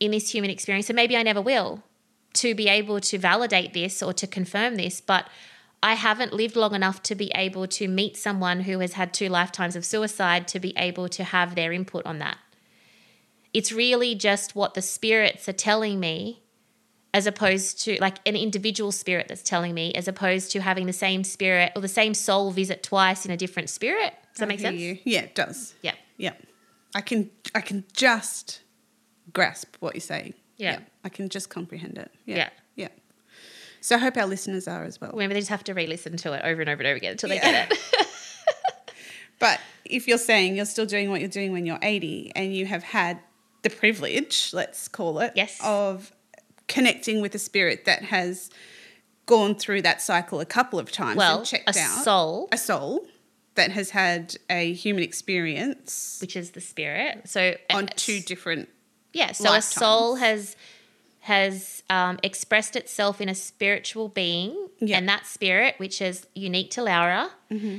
in this human experience, and maybe I never will, to be able to validate this or to confirm this. But I haven't lived long enough to be able to meet someone who has had two lifetimes of suicide to be able to have their input on that. It's really just what the spirits are telling me, as opposed to like an individual spirit that's telling me, as opposed to having the same spirit or the same soul visit twice in a different spirit. Does that I make sense? you. Yeah, it does. Yeah. Yeah. I can I can just grasp what you're saying. Yeah. I can just comprehend it. Yeah. Yeah. Yeah. So I hope our listeners are as well. Maybe they just have to re-listen to it over and over and over again until they Yeah. get it. *laughs* But if you're saying you're still doing what you're doing when you're 80 and you have had the privilege, let's call it, Yes. of connecting with a spirit that has gone through that cycle a couple of times well, and checked a out soul, a soul that has had a human experience which is the spirit. So on uh, two different Yeah, so a soul has has um, expressed itself in a spiritual being, Yeah. Mm-hmm. and that spirit, which is unique to Laura,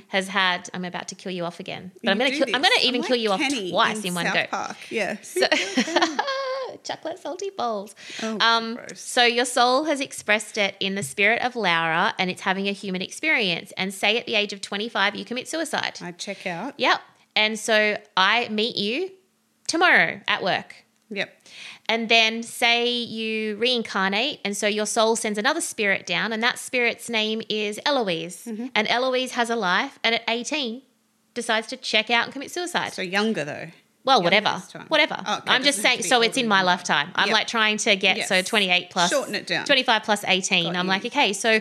has had. I'm about to kill you off again, but I'm going to. I'm going to even I'm kill like you off Kenny twice in, one South go. Park. Yeah. So, *laughs* *laughs* chocolate salty balls. Oh, um, gross. so your soul has expressed it in the spirit of Laura, and it's having a human experience. And say at the age of 25, you commit suicide. I check out. Yep. And so I meet you tomorrow at work. Yep. And then say you reincarnate, and so your soul sends another spirit down, and that spirit's name is Eloise. Mm-hmm. And Eloise has a life, and at 18 decides to check out and commit suicide. So younger though. Well, whatever. Whatever. Oh, okay, I'm just saying, so it's in my lifetime. I'm Yep. like trying to get, so 28 plus. Shorten it down. 25 plus 18. Got I'm you. like, okay, so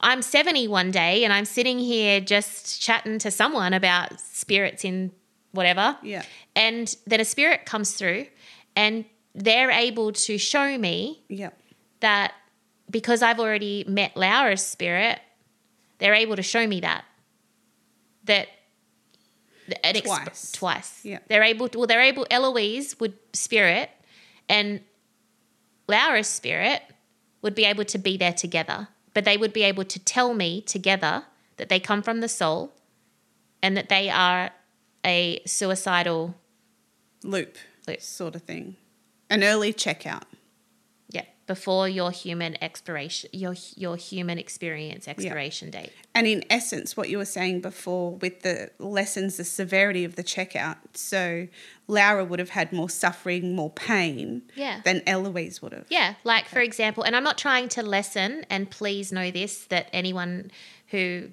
I'm 70 one day, and I'm sitting here just chatting to someone about spirits in whatever. Yeah. And then a spirit comes through, and they're able to show me Yep. that because I've already met Laura's spirit, they're able to show me that that an exp- Twice. twice. Yeah. They're able to, well, they're able. Eloise would spirit, and Laura's spirit would be able to be there together, but they would be able to tell me together that they come from the soul, and that they are a suicidal. Loop. Loop. Sort of thing. An early checkout. Yeah, before your human expiration, your your human experience expiration date. And in essence, what you were saying before with the lessons, the severity of the checkout. So Laura would have had more suffering, more pain Yeah. than Eloise would have. Yeah, like for example, and I'm not trying to lessen, and please know this that anyone who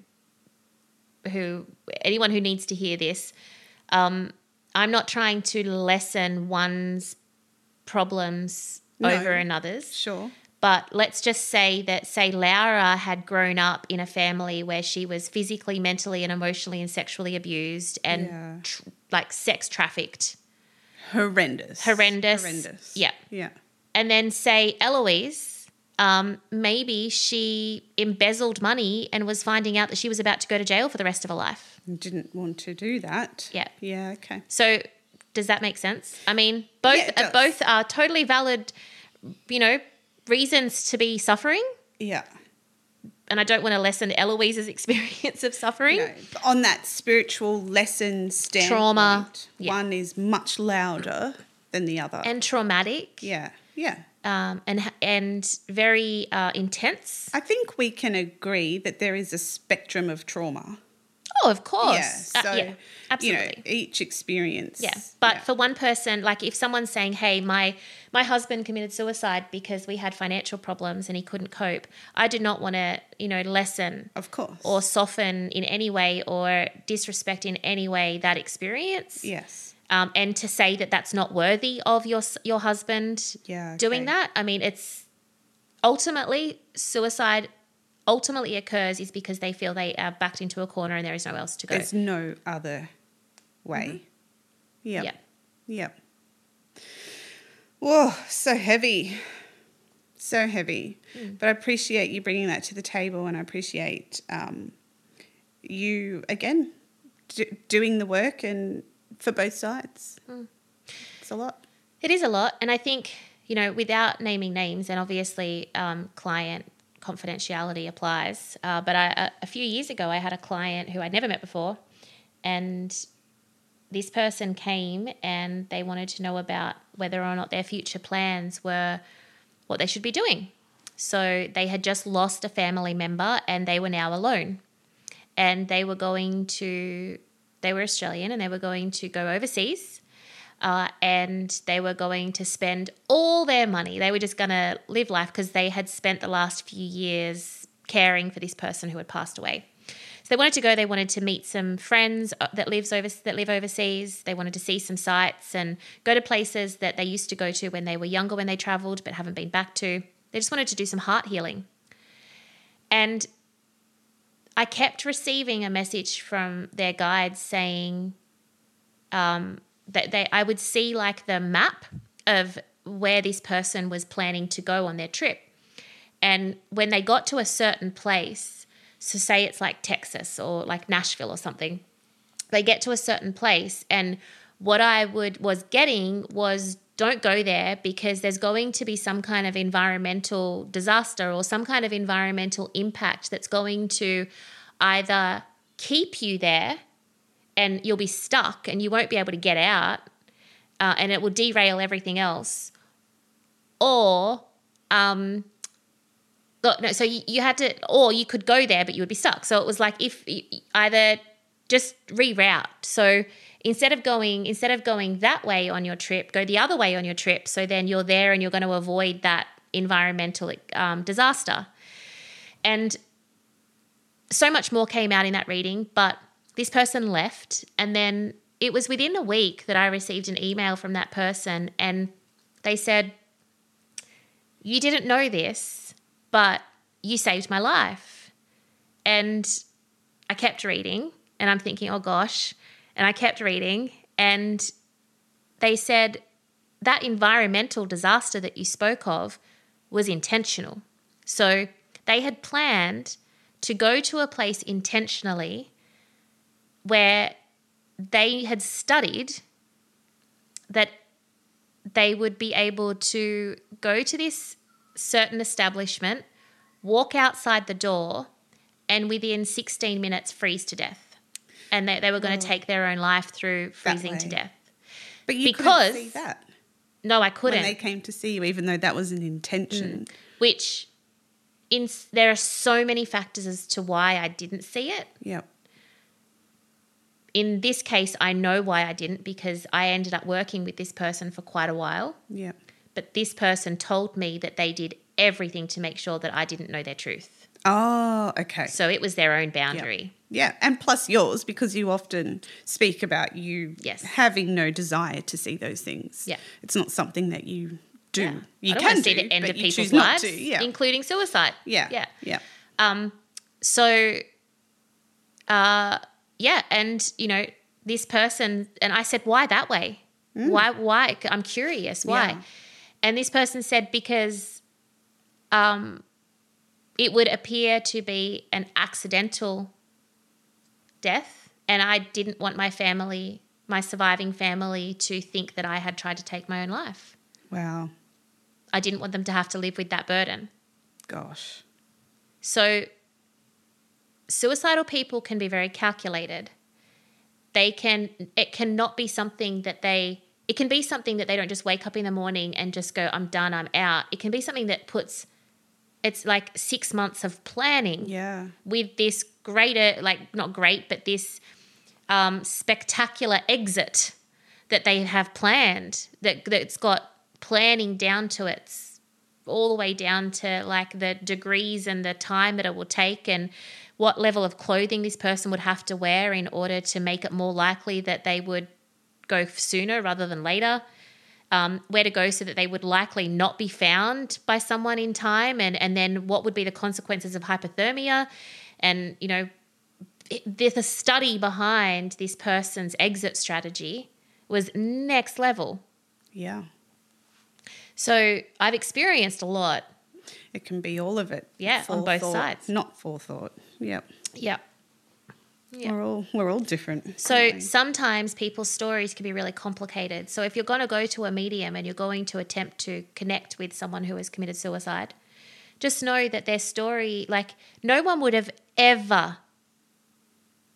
who anyone who needs to hear this, um, I'm not trying to lessen one's problems No. over another's. Sure. But let's just say that, say, Laura had grown up in a family where she was physically, mentally, and emotionally and sexually abused and Yeah. tr- like sex trafficked. Horrendous. Horrendous. Horrendous. Yeah. Yeah. And then say Eloise, um, maybe she embezzled money and was finding out that she was about to go to jail for the rest of her life. Didn't want to do that. Yeah. Yeah. Okay. So does that make sense? I mean, both Yeah, uh, both are totally valid, you know, reasons to be suffering. Yeah. And I don't want to lessen Eloise's *laughs* experience of suffering. No, on that spiritual lesson standpoint, Trauma, yeah. one is much louder than the other. And traumatic, yeah. Yeah. um, and and very uh, intense. I think we can agree that there is a spectrum of trauma. Oh, of course, Yeah. Uh, yeah, absolutely. you know, each experience. Yeah, but yeah. for one person, like if someone's saying, "Hey, my my husband committed suicide because we had financial problems and he couldn't cope," I do not want to, you know, lessen of course. or soften in any way or disrespect in any way that experience. yes. Um, and to say that that's not worthy of your your husband Yeah. doing that, I mean, it's ultimately suicide. Ultimately occurs is because they feel they are backed into a corner and there is no else to go. There's no other way. Yep. Yeah. Yep. Whoa, so heavy. So heavy. But I appreciate you bringing that to the table and I appreciate um, you, again, d- doing the work and for both sides. It's a lot. It is a lot. And I think, you know, without naming names, and obviously um, client confidentiality applies, uh, but I, a, a few years ago, I had a client who I'd never met before. And this person came and they wanted to know about whether or not their future plans were what they should be doing. So they had just lost a family member and they were now alone. And they were going to, they were Australian and they were going to go overseas. Uh, and they were going to spend all their money. They were just going to live life because they had spent the last few years caring for this person who had passed away. So they wanted to go. They wanted to meet some friends uh, that lives over that live overseas. They wanted to see some sights and go to places that they used to go to when they were younger when they travelled but haven't been back to. They just wanted to do some heart healing. And I kept receiving a message from their guides saying um, that they I would see like the map of where this person was planning to go on their trip. And when they got to a certain place, so say it's like Texas or like Nashville or something, they get to a certain place and what I would was getting was don't go there because there's going to be some kind of environmental disaster or some kind of environmental impact that's going to either keep you there and you'll be stuck and you won't be able to get out uh, and it will derail everything else or um, no, so you, you had to, or you could go there, but you would be stuck. So it was like if either just reroute. So instead of going instead of going that way on your trip, go the other way on your trip. So then you're there and you're going to avoid that environmental um, disaster. And so much more came out in that reading, but this person left, and then it was within a week that I received an email from that person, and they said, "You didn't know this." but you saved my life. And I kept reading and I'm thinking, oh gosh. And I kept reading and they said that environmental disaster that you spoke of was intentional. So they had planned to go to a place intentionally where they had studied that they would be able to go to this certain establishment, walk outside the door, and within 16 minutes freeze to death. And they, they were going to oh. take their own life through freezing to death. But you because, couldn't see that. No, I couldn't. When they came to see you, even though that was an intention. Mm. Which, in there are so many factors as to why I didn't see it. Yep. In this case, I know why I didn't because I ended up working with this person for quite a while. Yep but this person told me that they did everything to make sure that I didn't know their truth. Oh, okay. So it was their own boundary. Yeah, and plus yours because you often speak about you yes. having no desire to see those things. Yeah. It's not something that you do. Yeah. You I can see do, the end of people's lives, yeah. including suicide. Yeah. Yeah. Yeah. Um, so, uh, yeah, and you know, this person, and I said, why that way? Mm. Why? Why? I'm curious. Why? Yeah. And this person said because um, it would appear to be an accidental death, and I didn't want my family, my surviving family, to think that I had tried to take my own life. Wow. I didn't want them to have to live with that burden. Gosh. So, suicidal people can be very calculated. They can, it cannot be something that they it can be something that they don't just wake up in the morning and just go, I'm done, I'm out. It can be something that puts, it's like six months of planning. Yeah. With this greater, like not great, but this um, spectacular exit that they have planned, that, that's got planning down to its all the way down to like the degrees and the time that it will take and what level of clothing this person would have to wear in order to make it more likely that they would go sooner rather than later. Um, where to go so that they would likely not be found by someone in time, and and then what would be the consequences of hypothermia, and you know, it, the study behind this person's exit strategy was next level. Yeah. So I've experienced a lot. It can be all of it. Yeah, on both sides. Not forethought. Yep. Yep. Yeah. We're all we're all different. So sometimes people's stories can be really complicated. So if you're going to go to a medium and you're going to attempt to connect with someone who has committed suicide, just know that their story like no one would have ever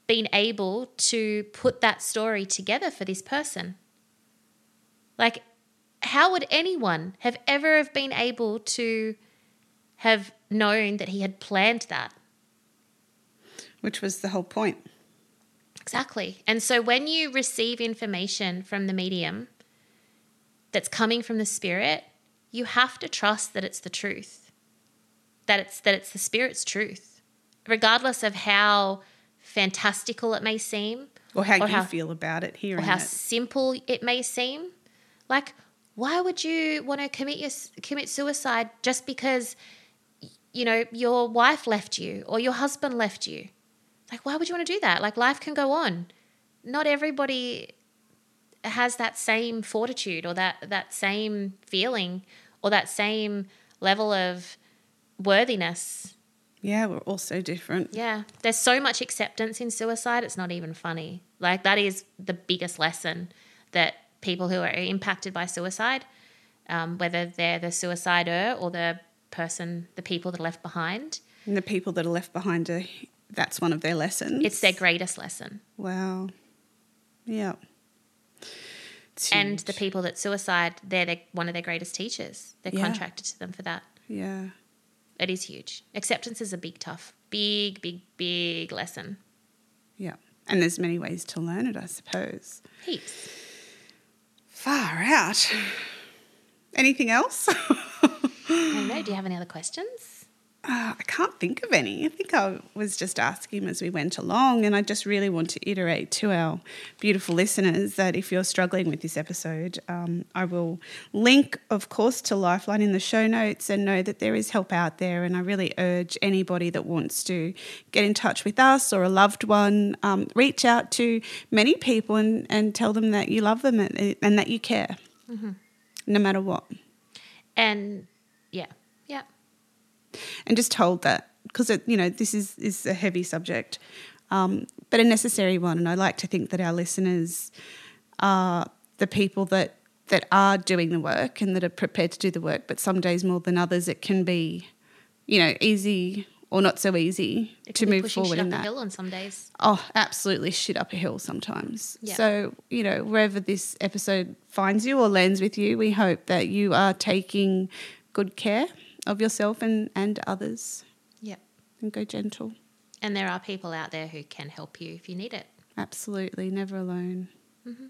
been able to put that story together for this person? Like, how would anyone have ever have been able to have known that he had planned that? Which was the whole point. Exactly. And so when you receive information from the medium that's coming from the spirit, you have to trust that it's the truth. That it's that it's the spirit's truth. Regardless of how fantastical it may seem Or how Or you how- feel about it hearing or how it. simple it may seem. Like, why would you want to commit your commit suicide just because you know your wife left you or your husband left you? Like, why would you want to do that? Like, life can go on. Not everybody has that same fortitude or that that same feeling or that same level of worthiness. Yeah, we're all so different. Yeah, there's so much acceptance in suicide. It's not even funny. Like that is the biggest lesson that people who are impacted by suicide, um, whether they're the suicider or the person, the people that are left behind, And the people that are left behind are that's one of their lessons. it's their greatest lesson. Wow. Yeah. And the people that suicide, they're their, one of their greatest teachers. They're Yeah. contracted to them for that. Yeah. It is huge. Acceptance is a big, tough, big, big, big lesson. Yeah. And there's many ways to learn it, I suppose. Heaps. Far out. *sighs* Anything else? *laughs* I don't know. Do you have any other questions? Uh, I can't think of any. I think I was just asking as we went along, and I just really want to iterate to our beautiful listeners that if you're struggling with this episode, um, I will link, of course, to Lifeline in the show notes and know that there is help out there. And I really urge anybody that wants to get in touch with us or a loved one, um, reach out to many people and, and tell them that you love them and, and that you care, no matter what. And yeah. And just told that because you know this is is a heavy subject, um, but a necessary one. And I like to think that our listeners are the people that that are doing the work and that are prepared to do the work. But some days more than others, it can be, you know, easy or not so easy to move forward shit in up that. the hill on some days. Oh, absolutely shit up a hill sometimes. Yeah. So, you know, wherever this episode finds you or lands with you, we hope that you are taking good care of yourself and, and others Yeah. and go gentle. And there are people out there who can help you if you need it. Absolutely, never alone. Mm-hmm.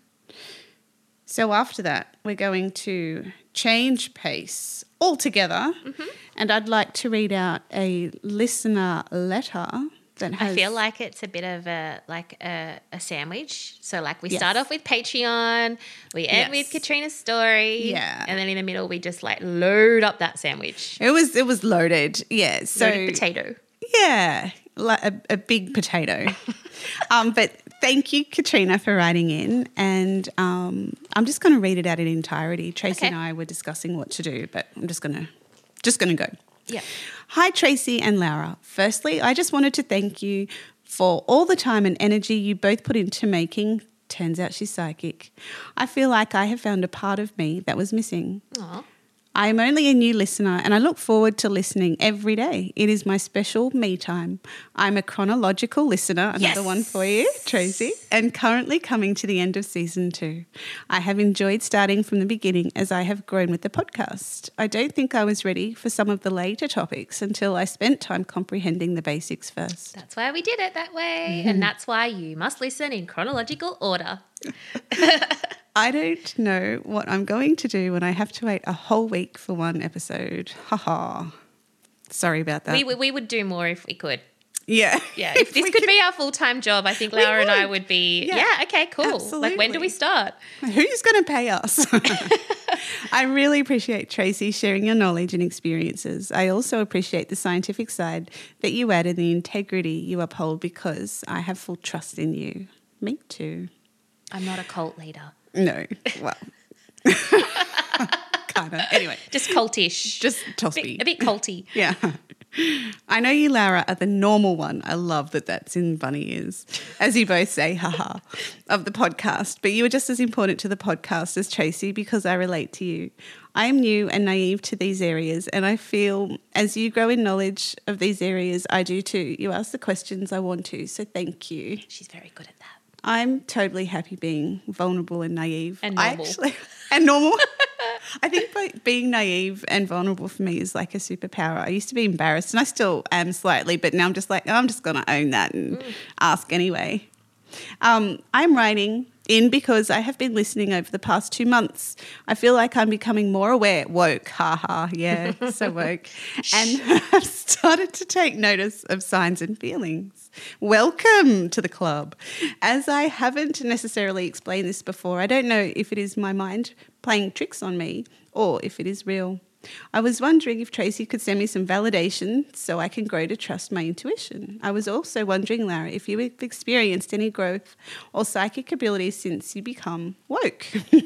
So, after that, we're going to change pace altogether. Mm-hmm. And I'd like to read out a listener letter that has. I feel like it's a bit of a like a, a sandwich. So like we Yes. start off with Patreon, we end Yes. with Katrina's story, Yeah. and then in the middle we just like load up that sandwich. It was it was loaded, yeah. So Loaded potato. Yeah, like a, a big potato. *laughs* um, but thank you, Katrina, for writing in. And um, I'm just going to read it out in entirety. Tracy Okay. and I were discussing what to do, but I'm just going to just going to go. Yeah. Hi, Tracy and Laura. Firstly, I just wanted to thank you for all the time and energy you both put into making. Turns out she's psychic. I feel like I have found a part of me that was missing. Aw. I am only a new listener and I look forward to listening every day. It is my special me time. I'm a chronological listener, another Yes. one for you, Tracy, and currently coming to the end of season two. I have enjoyed starting from the beginning as I have grown with the podcast. I don't think I was ready for some of the later topics until I spent time comprehending the basics first. That's why we did it that way. Mm-hmm. *laughs* And that's why you must listen in chronological order. *laughs* I don't know what I'm going to do when I have to wait a whole week for one episode. Haha. Sorry about that. We, we, we would do more if we could. yeah. Yeah, *laughs* if this we could be our full time job, I think Laura and I would. be, Yeah, yeah, okay, cool. Like, when do we start? Who's going to pay us? *laughs* I really appreciate Tracy sharing your knowledge and experiences. I also appreciate the scientific side that you add and the integrity you uphold because I have full trust in you. Me too. I'm not a cult leader, No, well, *laughs* kind of. Anyway, just cultish. just toss a bit, a bit culty. *laughs* Yeah. I know you, Laura, are the normal one. I love that that's in bunny ears, as you both say, haha, of the podcast. But you are just as important to the podcast as Tracy because I relate to you. I am new and naive to these areas, and I feel as you grow in knowledge of these areas, I do too. You ask the questions I want to, so thank you. She's very good at that. I'm totally happy being vulnerable and naive. And I normal. actually, *laughs* and normal. I think being naive and vulnerable for me is like a superpower. I used to be embarrassed, and I still am slightly, but now I'm just like, oh, I'm just going to own that and Mm. ask anyway. Um, I'm writing in because I have been listening over the past two months. I feel like I'm becoming more aware, woke, haha, yeah, so *laughs* woke, and *laughs* have started to take notice of signs and feelings. Welcome to the club. As I haven't necessarily explained this before, I don't know if it is my mind playing tricks on me or if it is real. I was wondering if Tracy could send me some validation so I can grow to trust my intuition. I was also wondering, Laura, if you have experienced any growth or psychic abilities since you become woke. *laughs*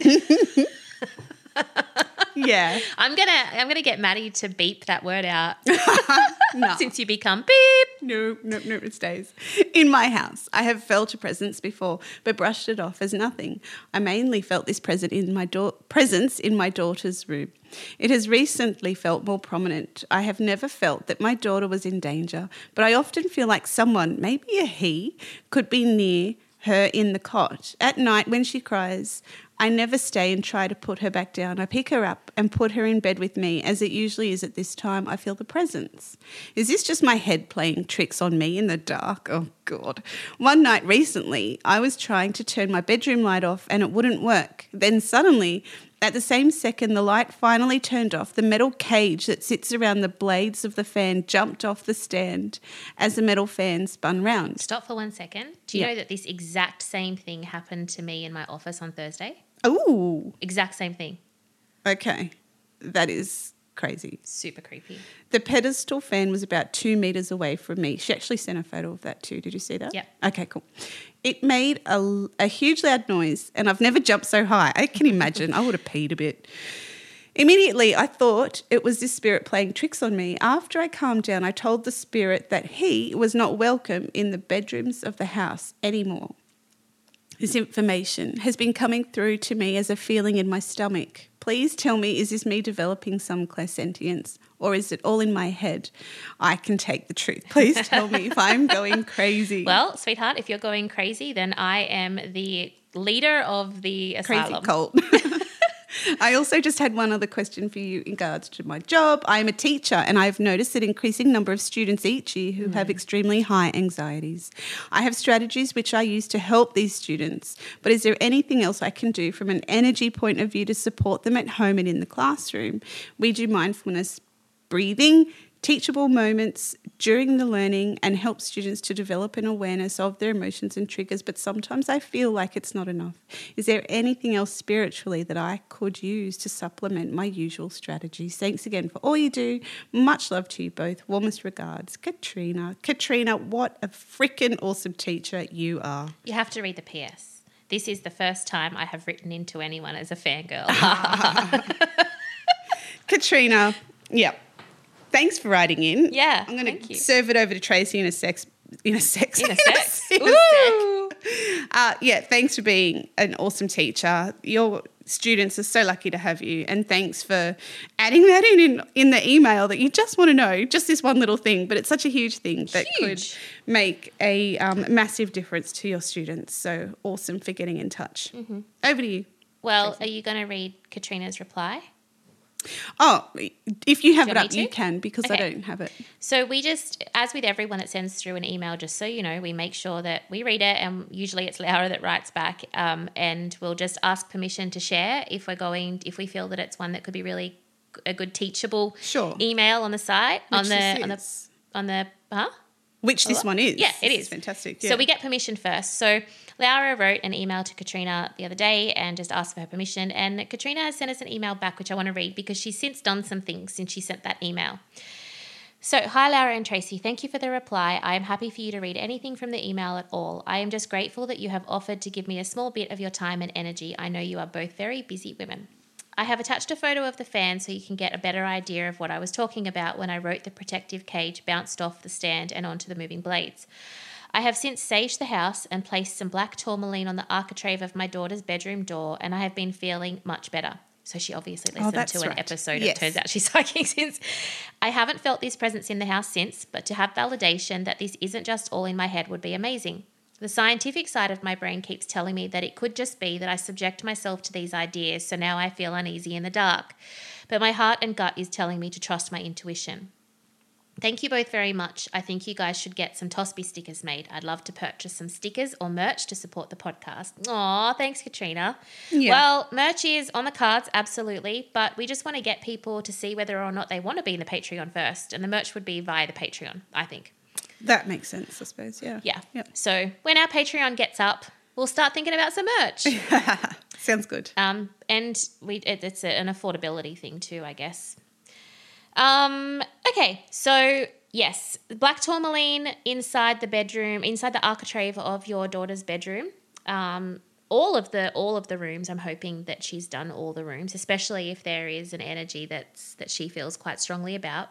*laughs* yeah. *laughs* I'm gonna I'm gonna get Maddie to beep that word out *laughs* No. since you become beep. No, no, no, it stays. In my house, I have felt a presence before, but brushed it off as nothing. I mainly felt this present in my da- presence in my daughter's room. It has recently felt more prominent. I have never felt that my daughter was in danger, but I often feel like someone, maybe a he, could be near her in the cot. At night when she cries, I never stay and try to put her back down. I pick her up and put her in bed with me, as it usually is at this time. I feel the presence. Is this just my head playing tricks on me in the dark? Oh, God. One night recently, I was trying to turn my bedroom light off and it wouldn't work. Then suddenly, at the same second, the light finally turned off. The metal cage that sits around the blades of the fan jumped off the stand as the metal fan spun round. Stop for one second. Do you Yeah. know that this exact same thing happened to me in my office on Thursday? Ooh, Exact same thing. okay. That is crazy. Super creepy. The pedestal fan was about two meters away from me. She actually sent a photo of that too. Did you see that? Yeah. Okay, cool. It made a, a huge loud noise, and I've never jumped so high. I can imagine. I would have peed a bit. Immediately, I thought it was this spirit playing tricks on me. After I calmed down, I told the spirit that he was not welcome in the bedrooms of the house anymore. This information has been coming through to me as a feeling in my stomach. Please tell me, is this me developing some clairsentience or is it all in my head? I can take the truth. Please tell me if I'm going crazy. *laughs* Well, sweetheart, if you're going crazy, then I am the leader of the crazy cult. *laughs* I also just had one other question for you in regards to my job. I am a teacher and I've noticed an increasing number of students each year who have mm. extremely high anxieties. I have strategies which I use to help these students, but is there anything else I can do from an energy point of view to support them at home and in the classroom? We do mindfulness breathing, teachable moments during the learning, and help students to develop an awareness of their emotions and triggers. But sometimes I feel like it's not enough. Is there anything else spiritually that I could use to supplement my usual strategies? Thanks again for all you do. Much love to you both. Warmest regards, Katrina. Katrina, what a freaking awesome teacher you are. You have to read the PS. This is the first time I have written into anyone as a fangirl. *laughs* *laughs* Katrina, yeah. Thanks for writing in. Yeah, I'm going to serve it over to Tracy in a sex. In a sex. In a sex. *laughs* in a sec. Uh, yeah, thanks for being an awesome teacher. Your students are so lucky to have you, and thanks for adding that in in, in the email that you just want to know, just this one little thing, but it's such a huge thing that Huge. could make a um, massive difference to your students. So awesome for getting in touch. Mm-hmm. Over to you. Well, are you going to read Katrina's reply? Oh, if you have Do it up, you can because I don't have it. So we just, as with everyone that sends through an email, just so you know, we make sure that we read it, and usually it's Laura that writes back, um, and we'll just ask permission to share if we're going, if we feel that it's one that could be really a good teachable Sure. email on the site on the on the on the huh. Which this one is. Yeah, it is. Fantastic. So we get permission first. So Laura wrote an email to Katrina the other day and just asked for her permission. And Katrina has sent us an email back, which I want to read because she's since done some things since she sent that email. So, hi, Laura and Tracy. Thank you for the reply. I am happy for you to read anything from the email at all. I am just grateful that you have offered to give me a small bit of your time and energy. I know you are both very busy women. I have attached a photo of the fan so you can get a better idea of what I was talking about when I wrote the protective cage bounced off the stand and onto the moving blades. I have since saged the house and placed some black tourmaline on the architrave of my daughter's bedroom door, and I have been feeling much better. So she obviously oh, listened that's to an right. episode. Yes. It turns out she's *laughs* psychic since. I haven't felt this presence in the house since, but to have validation that this isn't just all in my head would be amazing. The scientific side of my brain keeps telling me that it could just be that I subject myself to these ideas, so now I feel uneasy in the dark. But my heart and gut is telling me to trust my intuition. Thank you both very much. I think you guys should get some Tosby stickers made. I'd love to purchase some stickers or merch to support the podcast. Aw, thanks, Katrina. Yeah. Well, merch is on the cards, absolutely, but we just want to get people to see whether or not they want to be in the Patreon first, and the merch would be via the Patreon, I think. That makes sense, I suppose. Yeah. Yeah. Yep. So when our Patreon gets up, we'll start thinking about some merch. *laughs* Sounds good. Um, and we it, it's an affordability thing too, I guess. Um, okay, so yes, black tourmaline inside the bedroom, inside the architrave of your daughter's bedroom. Um, all of the all of the rooms. I'm hoping that she's done all the rooms, especially if there is an energy that's that she feels quite strongly about.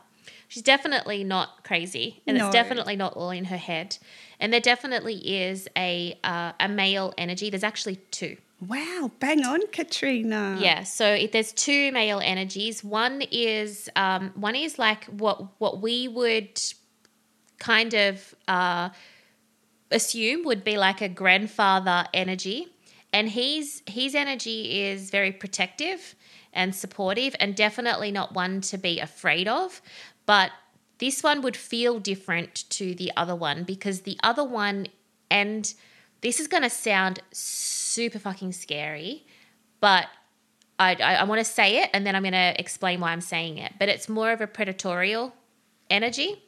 She's definitely not crazy, and No. it's definitely not all in her head. And there definitely is a uh, a male energy. There's actually two. Wow. Bang on, Katrina. Yeah, so if there's two male energies. One is um, one is like what what we would kind of uh, assume would be like a grandfather energy, and he's his energy is very protective and supportive, and definitely not one to be afraid of. But this one would feel different to the other one because the other one, and this is going to sound super fucking scary, but I, I, I want to say it and then I'm going to explain why I'm saying it. But it's more of a predatorial energy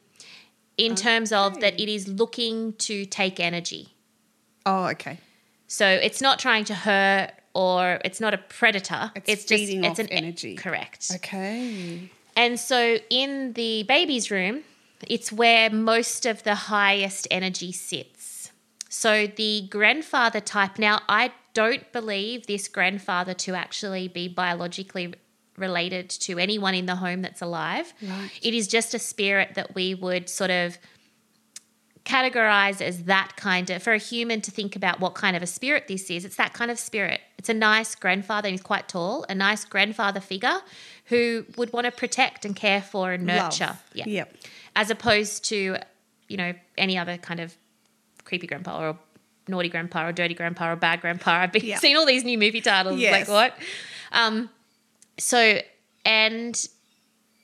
in terms of that it is looking to take energy. Oh, okay. So it's not trying to hurt or it's not a predator. It's it's off an energy. Correct. Okay. And so in the baby's room, it's where most of the highest energy sits. So the grandfather type, now I don't believe this grandfather to actually be biologically related to anyone in the home that's alive. Right. It is just a spirit that we would sort of categorize as that kind of for a human to think about what kind of a spirit this is it's that kind of spirit it's a nice grandfather and he's quite tall a nice grandfather figure who would want to protect and care for and nurture Love. yeah Yep. as opposed to you know any other kind of creepy grandpa or naughty grandpa or dirty grandpa or bad grandpa i've been Yeah. *laughs* seeing all these new movie titles Yes. like what um so and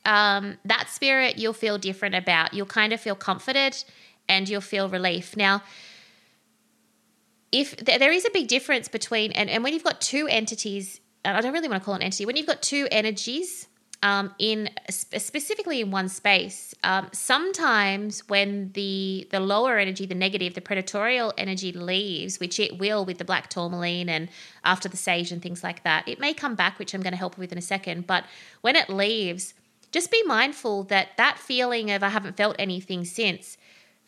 um, that spirit you'll feel different about. You'll kind of feel comforted and you'll feel relief. Now, if th- there is a big difference between, and, and when you've got two entities, and I don't really want to call it an entity, when you've got two energies um, in specifically in one space, um, sometimes when the the lower energy, the negative, the predatorial energy leaves, which it will with the black tourmaline and after the sage and things like that, it may come back, which I'm going to help with in a second. But when it leaves, just be mindful that that feeling of I haven't felt anything since.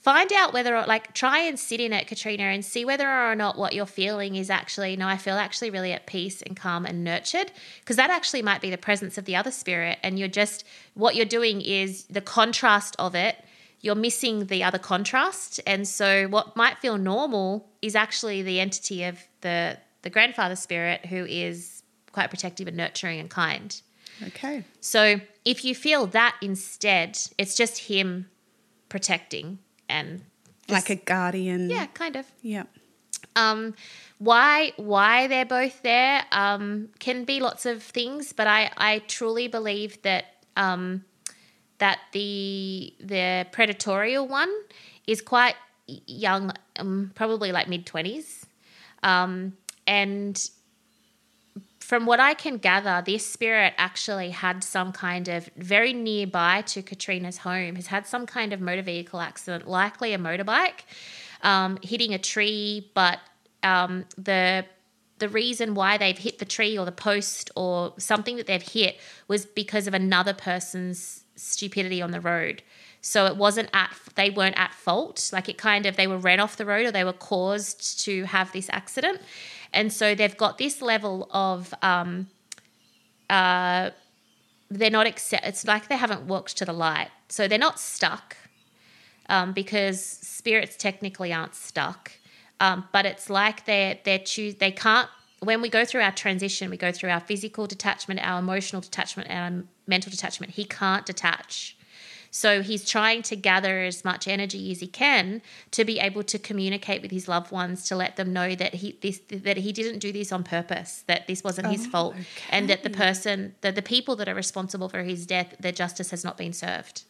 Find out whether, or like, try and sit in it, Katrina, and see whether or not what you're feeling is actually, no, I feel actually really at peace and calm and nurtured. Because that actually might be the presence of the other spirit. And you're just, what you're doing is the contrast of it, you're missing the other contrast. And so what might feel normal is actually the entity of the, the grandfather spirit who is quite protective and nurturing and kind. Okay. So if you feel that instead, it's just him protecting and Like a guardian. yeah, kind of. Yeah. Um, why why they're both there um, can be lots of things, but I I truly believe that um, that the the predatorial one is quite young, um, probably like mid twenties, um, and from what I can gather, this spirit actually had some kind of very nearby to Katrina's home, has had some kind of motor vehicle accident, likely a motorbike, um, hitting a tree. But um, the the reason why they've hit the tree or the post or something that they've hit was because of another person's stupidity on the road. So it wasn't at they weren't at fault. Like it kind of they were ran off the road or they were caused to have this accident, and so they've got this level of um, uh, they're not accept. It's like they haven't walked to the light, so they're not stuck um, because spirits technically aren't stuck. Um, but it's like they're they're choose they can't when we go through our transition, we go through our physical detachment, our emotional detachment, and our mental detachment. He can't detach. So he's trying to gather as much energy as he can to be able to communicate with his loved ones to let them know that he this that he didn't do this on purpose, that this wasn't his Oh, fault, and that the person, that the people that are responsible for his death, their justice has not been served.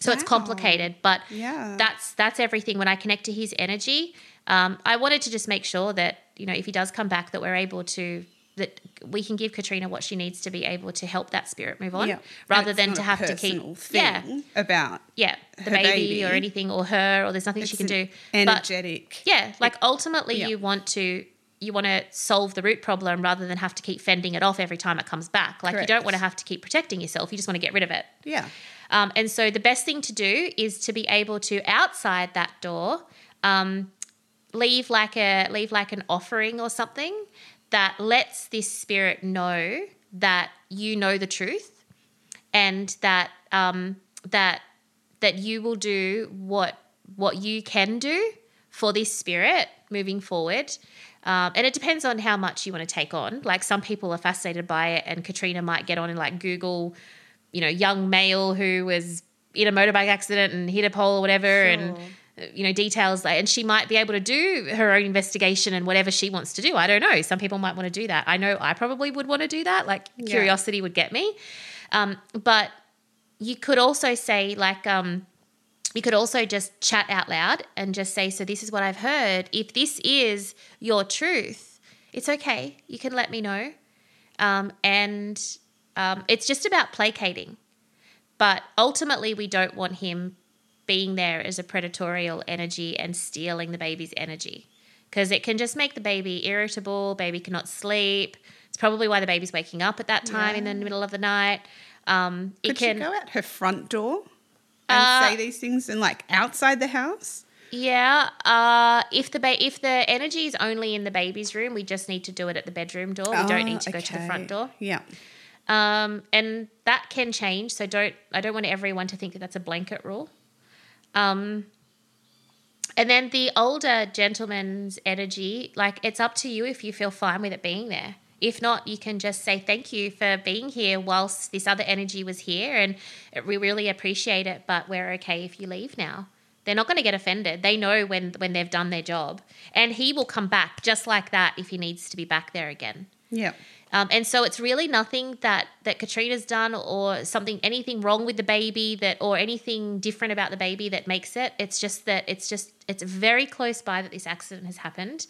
So it's complicated, but Yeah. that's that's everything. When I connect to his energy, um, I wanted to just make sure that you know if he does come back, that we're able to that we can give Katrina what she needs to be able to help that spirit move on, Yeah. Rather than to have to keep thing yeah about yeah the baby, baby. or anything or her or there's nothing she can do. an But energetic. yeah, like ultimately Yeah. you want to you want to solve the root problem rather than have to keep fending it off every time it comes back. Like you don't want to have to keep protecting yourself. You just want to get rid of it. yeah. Um, and so the best thing to do is to be able to outside that door um, leave like a leave like an offering or something that lets this spirit know that you know the truth and that um, that that you will do what what you can do for this spirit moving forward. Um, and it depends on how much you want to take on. Like some people are fascinated by it, and Katrina might get on and like Google, you know, young male who was in a motorbike accident and hit a pole or whatever, and uh, you know details. Like, and she might be able to do her own investigation and whatever she wants to do. I don't know. Some people might want to do that. I know I probably would want to do that. Like Yeah. curiosity would get me. Um, but you could also say like um, you could also just chat out loud and just say, So, this is what I've heard. If this is your truth, it's okay. You can let me know. Um, and um, it's just about placating. But ultimately, we don't want him being there as a predatorial energy and stealing the baby's energy because it can just make the baby irritable. Baby cannot sleep. It's probably why the baby's waking up at that time in the middle of the night. Um, it Could can, she go out her front door and Uh, say these things and like outside the house? Yeah. Uh, if the ba- if the energy is only in the baby's room, we just need to do it at the bedroom door. We don't Oh, need to go to the front door. Yeah. Um, and that can change. So don't. I don't want everyone to think that that's a blanket rule. Um, and then the older gentleman's energy, like it's up to you if you feel fine with it being there. If not, you can just say thank you for being here whilst this other energy was here, and we really appreciate it. But we're okay if you leave now. They're not going to get offended. They know when when they've done their job, and he will come back just like that if he needs to be back there again. Yeah. Um, and so it's really nothing that that Katrina's done or something anything wrong with the baby that or anything different about the baby that makes it. It's just that it's just it's very close by that this accident has happened.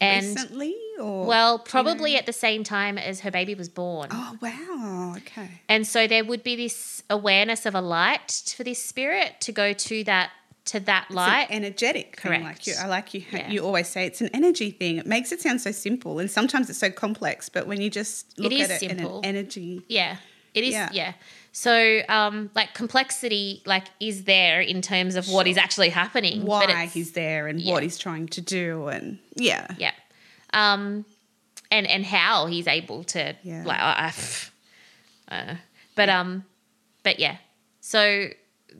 And Recently or well, do you probably know? at the same time as her baby was born. Oh wow. Okay. And so there would be this awareness of a light for this spirit to go to that to that light. energetic thing, Correct. Like you, I like you. Yeah. You always say it's an energy thing. It makes it sound so simple, and sometimes it's so complex. But when you just look at it simple. in an energy, Yeah. It is Yeah. yeah. So um like complexity like is there in terms of what is actually happening. why he's there and yeah. what he's trying to do, and yeah, Yeah. Um and and how he's able to Yeah. like I, I, uh, but um but yeah. So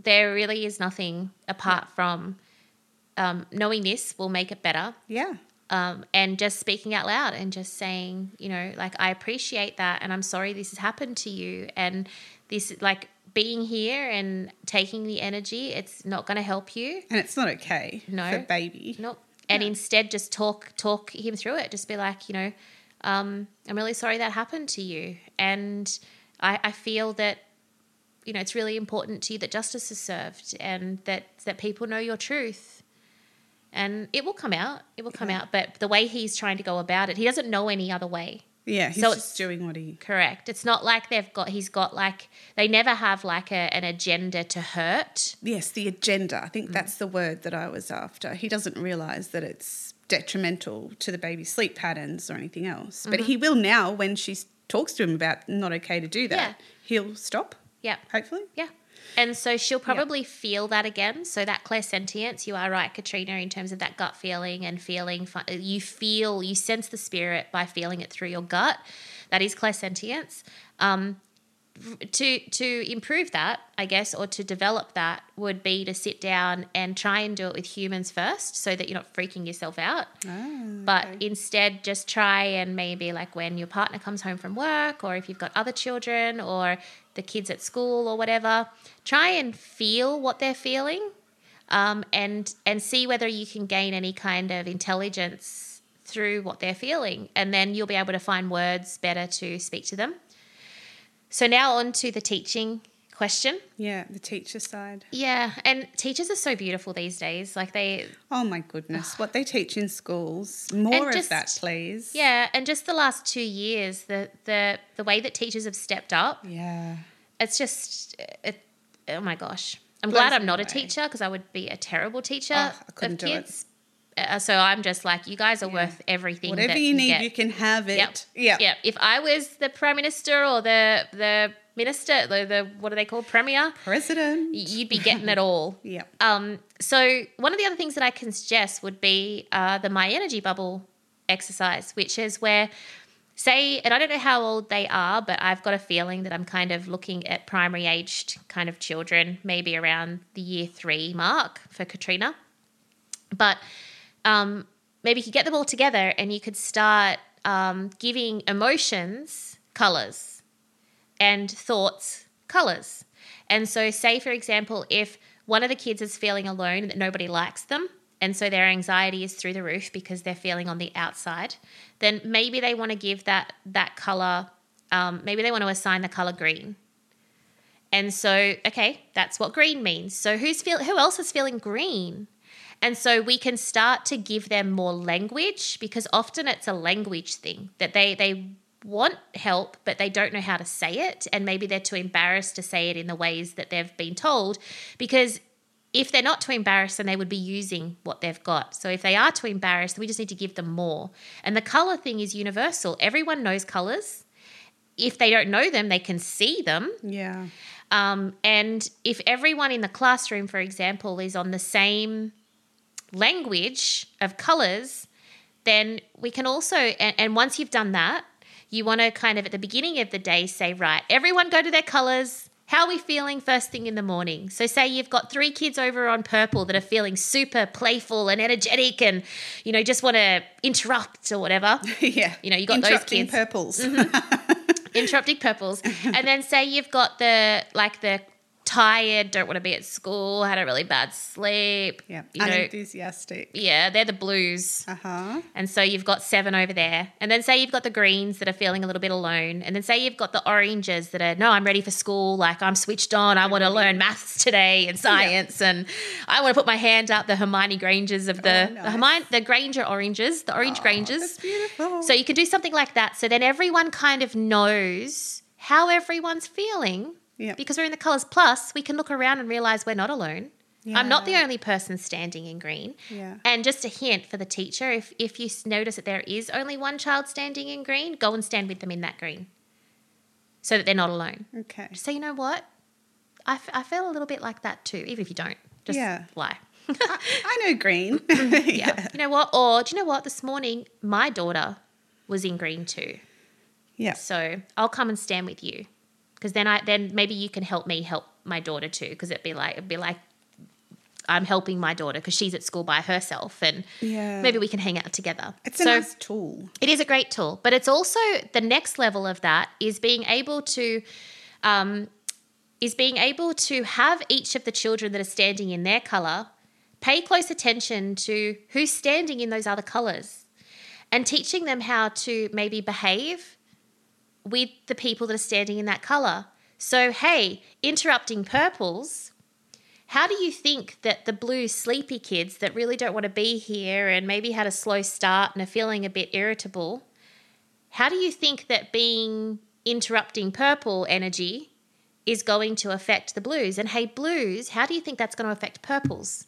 there really is nothing apart from um, knowing this will make it better yeah, um, and just speaking out loud and just saying, you know, like I appreciate that, and I'm sorry this has happened to you, and this like being here and taking the energy, it's not going to help you. and it's not okay No. for baby. Nope. And Yeah. instead, just talk talk him through it. Just be like, you know, um, I'm really sorry that happened to you, and I, I feel that you know it's really important to you that justice is served and that that people know your truth. And it will come out. It will come Yeah. out. But the way he's trying to go about it, he doesn't know any other way. Yeah, he's So just doing what he. Correct. It's not like they've got. He's got like they never have like a, an agenda to hurt. Yes, the agenda. I Mm. think that's the word that I was after. He doesn't realize that it's detrimental to the baby's sleep patterns or anything else. Mm-hmm. But he will now when she talks to him about not okay to do that. Yeah. He'll stop, Yeah. hopefully. Yeah. And so she'll probably feel that again. So that clairsentience, you are right, Katrina, in terms of that gut feeling and feeling. You feel, you sense the spirit by feeling it through your gut. That is clairsentience. Um, to to improve that, I guess, or to develop that would be to sit down and try and do it with humans first, so that you're not freaking yourself out. Ah, But okay. instead, just try and maybe like when your partner comes home from work, or if you've got other children, or the kids at school, or whatever, try and feel what they're feeling, um, and and see whether you can gain any kind of intelligence through what they're feeling, and then you'll be able to find words better to speak to them. So now on to the teaching question. yeah, the teacher side. Yeah, and teachers are so beautiful these days. Like they Oh my goodness, what they teach in schools. More just- of that, please. Yeah, and just the last two years, the the the way that teachers have stepped up, Yeah. it's just it, oh my gosh. I'm Blows glad I'm not a teacher because I would be a terrible teacher Oh, I couldn't of do it. kids. Uh, so I'm just like, you guys are worth everything. Whatever that you need, get. you can have it. Yep. Yeah. Yep. If I was the prime minister or the the minister, the, the what are they called, premier, President. you'd be getting it all. *laughs* Yep. Um, so one of the other things that I can suggest would be uh, the My Energy Bubble exercise, which is where, say, and I don't know how old they are, but I've got a feeling that I'm kind of looking at primary aged kind of children, maybe around the year three mark for Katrina. But um, maybe you could get them all together and you could start um, giving emotions colors and thoughts colors. And so, say for example, if one of the kids is feeling alone that nobody likes them, and so their anxiety is through the roof because they're feeling on the outside, then maybe they want to give that that color. Um, maybe they want to assign the color green. And so, okay, that's what green means. So who's feel who else is feeling green? And so we can start to give them more language because often it's a language thing that they they want help but they don't know how to say it and maybe they're too embarrassed to say it in the ways that they've been told because if they're not too embarrassed then they would be using what they've got. So if they are too embarrassed, we just need to give them more. And the color thing is universal. Everyone knows colors. If they don't know them, they can see them. Yeah. Um, and if everyone in the classroom, for example, is on the same language of colors, then we can also, and, and once you've done that, you want to kind of at the beginning of the day say, right, everyone go to their colors. How are we feeling first thing in the morning? So, say you've got three kids over on purple that are feeling super playful and energetic and, you know, just want to interrupt or whatever. *laughs* yeah. You know, you got those kids. Purples. Mm-hmm. *laughs* interrupting purples and then say you've got the like the tired don't want to be at school had a really bad sleep yeah. you know Unenthusiastic. yeah they're the blues Uh huh. and so you've got seven over there and then say you've got the greens that are feeling a little bit alone and then say you've got the oranges that are no i'm ready for school like i'm switched on i want to learn maths today and science and i want to put my hand up the hermione grangers of the, Oh, the hermione the granger oranges the orange grangers That's beautiful. so you can do something like that. So then everyone kind of knows how everyone's feeling. Yeah. Because we're in the Colours Plus, we can look around and realize we're not alone. I'm not the only person standing in green. Yeah. And just a hint for the teacher if, if you notice that there is only one child standing in green, go and stand with them in that green so that they're not alone. Okay. So, you know what? I, f- I feel a little bit like that too, even if you don't. Just Yeah. lie. I, I know green. *laughs* *laughs* yeah. You know what? Or do you know what? This morning, my daughter was in green too. Yeah. So I'll come and stand with you, because then I then maybe you can help me help my daughter too. Because it'd be like it'd be like I'm helping my daughter because she's at school by herself, and Yeah. maybe we can hang out together. It's a so nice tool. it is a great tool, but it's also the next level of that is being able to. Um, is being able to have each of the children that are standing in their color pay close attention to who's standing in those other colors and teaching them how to maybe behave with the people that are standing in that color. So, hey, interrupting purples, how do you think that the blue sleepy kids that really don't want to be here and maybe had a slow start and are feeling a bit irritable, how do you think that being interrupting purple energy is going to affect the blues? And hey, blues, how do you think that's going to affect purples?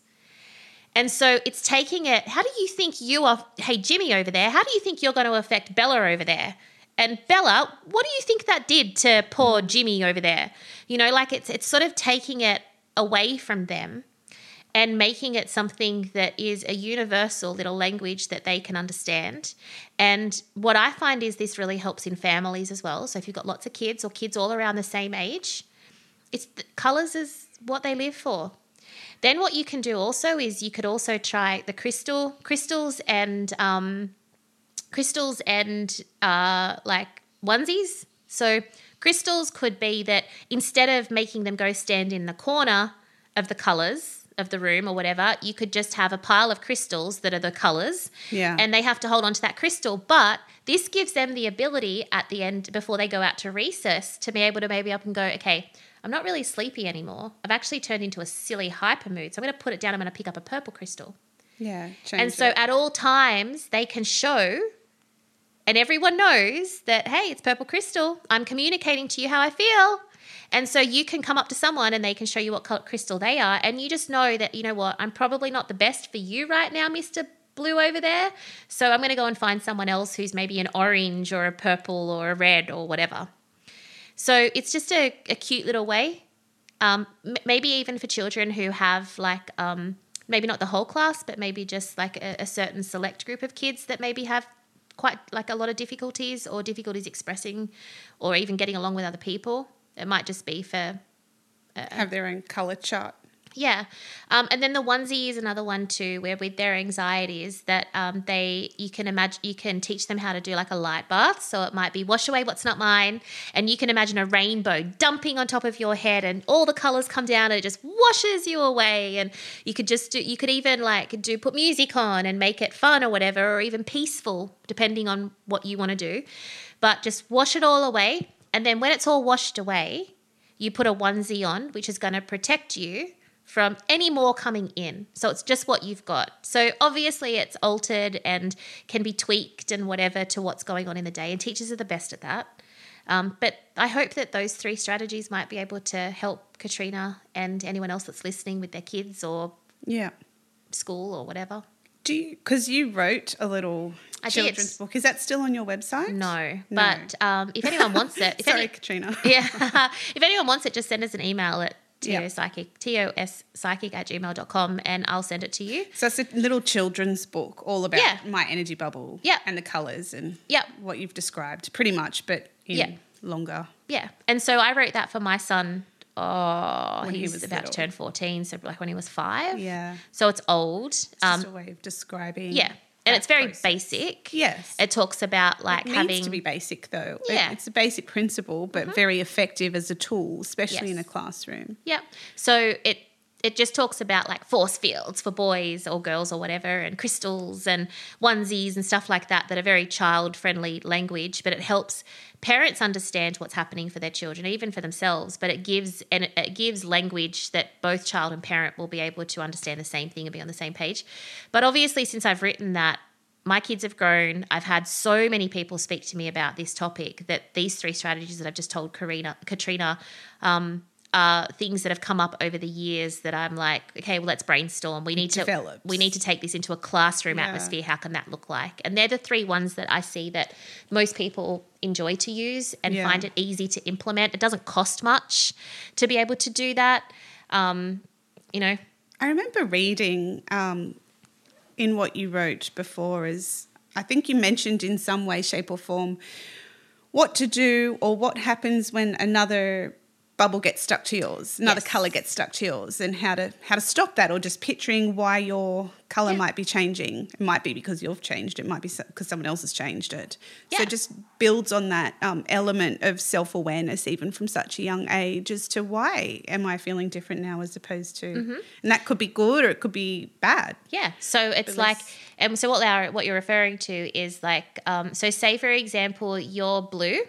And so it's taking it, how do you think you are, hey, Jimmy over there, how do you think you're going to affect Bella over there? And Bella, what do you think that did to poor Jimmy over there? You know, like it's it's sort of taking it away from them and making it something that is a universal little language that they can understand. And what I find is this really helps in families as well. So if you've got lots of kids or kids all around the same age, it's colors is what they live for. Then what you can do also is you could also try the crystal crystals and um, crystals and uh, like onesies. So crystals could be that instead of making them go stand in the corner of the colors of the room or whatever, you could just have a pile of crystals that are the colors. Yeah. And they have to hold on to that crystal. But this gives them the ability at the end, before they go out to recess, to be able to maybe up and go, okay, I'm not really sleepy anymore. I've actually turned into a silly hyper mood. So I'm going to put it down. I'm going to pick up a purple crystal. Yeah. And so it. at all times, they can show, and everyone knows that, hey, it's purple crystal. I'm communicating to you how I feel. And so you can come up to someone and they can show you what crystal they are. And you just know that, you know what, I'm probably not the best for you right now, Mr. Blue over there. So I'm going to go and find someone else who's maybe an orange or a purple or a red or whatever. So it's just a, a cute little way. Um, maybe even for children who have like, um, maybe not the whole class, but maybe just like a, a certain select group of kids that maybe have quite like a lot of difficulties or difficulties expressing or even getting along with other people. It might just be for uh, have their own color chart. Yeah, um, and then the onesie is another one too, where with their anxieties that um, they you can imagine you can teach them how to do like a light bath. So it might be wash away what's not mine, and you can imagine a rainbow dumping on top of your head, and all the colors come down, and it just washes you away. And you could just do you could even like do put music on and make it fun or whatever, or even peaceful, depending on what you want to do. But just wash it all away, and then when it's all washed away, you put a onesie on, which is going to protect you from any more coming in. So it's just what you've got. So obviously it's altered and can be tweaked and whatever to what's going on in the day. And teachers are the best at that. Um, but I hope that those three strategies might be able to help Katrina and anyone else that's listening with their kids or Yeah. school or whatever. Do you, because you wrote a little I did. children's book. Is that still on your website? No, No. but um, if anyone wants it, if *laughs* Sorry, any, Katrina. *laughs* yeah, *laughs* if anyone wants it, just send us an email at Yeah. tospsychic, T-O-S-psychic at gmail.com and I'll send it to you. So it's a little children's book all about Yeah. my energy bubble Yeah. and the colours and Yep. what you've described, pretty much, but in Yeah. longer. Yeah. And so I wrote that for my son. Oh, When he was about little. to turn 14. So, like when he was five. Yeah. So it's old. It's Um, just a way of describing. yeah. And it's very process. basic. Yes. It talks about like it having. needs to be basic though. Yeah. Mm-hmm. it's a basic principle, but very effective as a tool, especially in a classroom. Yeah. So it it just talks about like force fields for boys or girls or whatever, and crystals and onesies and stuff like that that are very child friendly language. But it helps parents understand what's happening for their children, even for themselves. But it gives and it, gives language that both child and parent will be able to understand the same thing and be on the same page. But obviously, since I've written that. My kids have grown. I've had so many people speak to me about this topic that these three strategies that I've just told Karina, Katrina um, are things that have come up over the years that I'm like, okay, well, let's brainstorm. We need to we need to take this into a classroom Yeah. atmosphere. How can that look like? And they're the three ones that I see that most people enjoy to use and Yeah. find it easy to implement. It doesn't cost much to be able to do that. Um, you know, I remember reading um, in what you wrote before is I think you mentioned in some way, shape, or form what to do or what happens when another bubble gets stuck to yours, another Yes. color gets stuck to yours, and how to how to stop that, or just picturing why your color Yeah. might be changing. It might be because you've changed. It might be because someone else has changed it. So it just builds on that um, element of self awareness, even from such a young age, as to why am I feeling different now, as opposed to, Mm-hmm. and that could be good or it could be bad. Yeah. So it's like, let's- um, so what Laura, what you're referring to is like, um, so say for example, you're blue,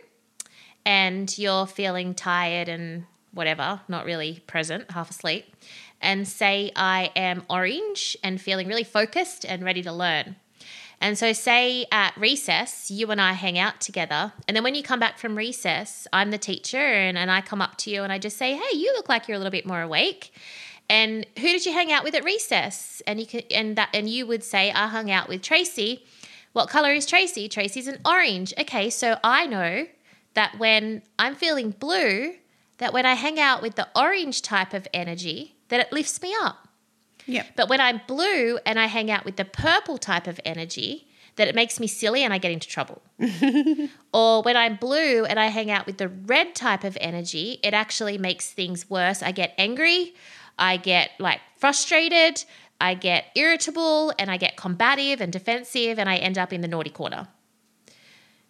and you're feeling tired and whatever, not really present, half asleep, and say I am orange and feeling really focused and ready to learn. And so, say at recess, you and I hang out together. And then when you come back from recess, I'm the teacher and, and I come up to you and I just say, Hey, you look like you're a little bit more awake. And who did you hang out with at recess? And you could, and that, and you would say, I hung out with Tracy. What color is Tracy? Tracy's an orange. Okay, so I know that when I'm feeling blue, that when I hang out with the orange type of energy, that it lifts me up. Yep. But when I'm blue and I hang out with the purple type of energy, that it makes me silly and I get into trouble. *laughs* or when I'm blue and I hang out with the red type of energy, it actually makes things worse. I get angry, I get like frustrated, I get irritable, and I get combative and defensive, and I end up in the naughty corner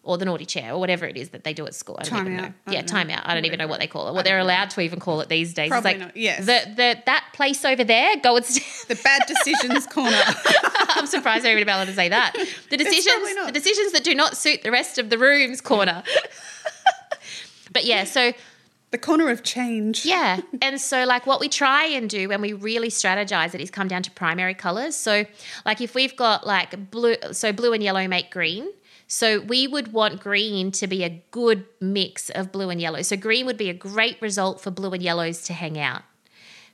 or the naughty chair or whatever it is that they do at school. I don't Time even out. know. I yeah, know. time out. I don't even know what they call it. What they're allowed to even call it these days. Probably it's like not, yes. the, the that place over there, go and st- The bad decisions *laughs* corner. I'm surprised they're even able to say that. *laughs* The decisions probably not. the decisions that do not suit the rest of the rooms corner. *laughs* but yeah, so the corner of change. yeah. And so, like, what we try and do when we really strategize it is come down to primary colors. So, like, if we've got like blue, so blue and yellow make green. So, we would want green to be a good mix of blue and yellow. So, green would be a great result for blue and yellows to hang out.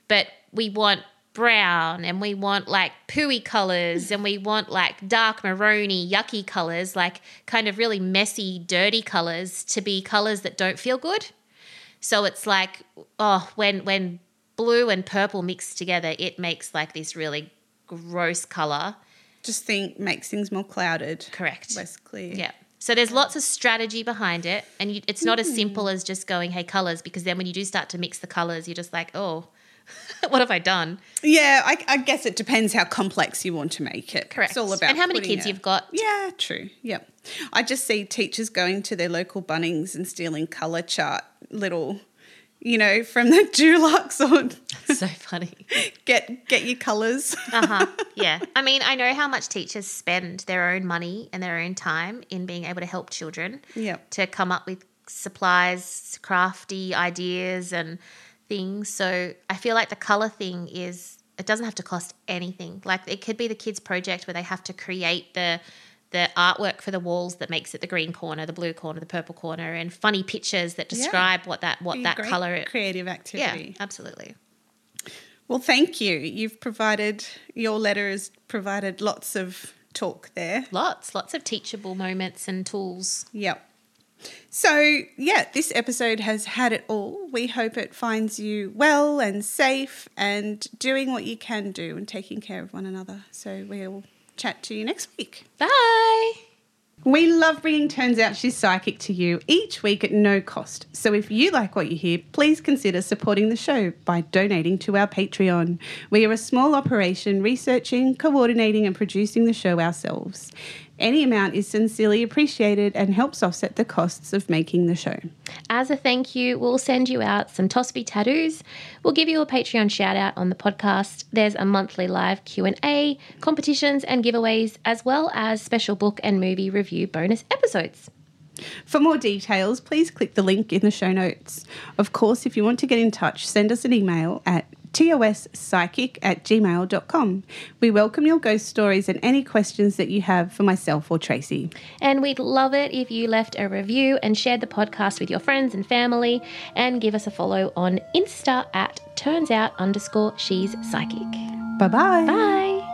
But we want brown and we want like pooey colors and we want like dark maroony, yucky colors, like kind of really messy, dirty colors to be colors that don't feel good. So it's like, oh, when when blue and purple mix together, it makes like this really gross color. Just think makes things more clouded. Correct. Less clear. Yeah. So there's lots of strategy behind it, and you, it's not as simple as just going, "Hey, colors," because then when you do start to mix the colors, you're just like, "Oh, *laughs* what have I done?" Yeah, I, I guess it depends how complex you want to make it. Correct. It's all about And how many kids a- you've got. Yeah, true. Yep. I just see teachers going to their local Bunnings and stealing colour chart little, you know, from the *laughs* Dulux or so funny. *laughs* get get your colours. Uh huh. *laughs* Yeah. I mean, I know how much teachers spend their own money and their own time in being able to help children. Yep. To come up with supplies, crafty ideas, and things. So I feel like the color thing is it doesn't have to cost anything. Like it could be the kids' project where they have to create the the artwork for the walls that makes it the green corner, the blue corner, the purple corner, and funny pictures that Yeah. describe what that what that color. creative activity. Yeah, absolutely. Well, thank you. You've provided your letter has provided lots of talk there. Lots, lots of teachable moments and tools. Yep. So, yeah, this episode has had it all. We hope it finds you well and safe and doing what you can do and taking care of one another. So, we'll chat to you next week. Bye. We love bringing Turns Out She's Psychic to you each week at no cost. So if you like what you hear, please consider supporting the show by donating to our Patreon. We are a small operation researching, coordinating, and producing the show ourselves. Any amount is sincerely appreciated and helps offset the costs of making the show. As a thank you, we'll send you out some Tosby tattoos. We'll give you a Patreon shout out on the podcast. There's a monthly live Q&A, competitions and giveaways as well as special book and movie review bonus episodes. For more details, please click the link in the show notes. Of course, if you want to get in touch, send us an email at tospsychic at gmail.com. We welcome your ghost stories and any questions that you have for myself or Tracy. And we'd love it if you left a review and shared the podcast with your friends and family and give us a follow on Insta at turns out underscore she's psychic. Bye-bye. Bye.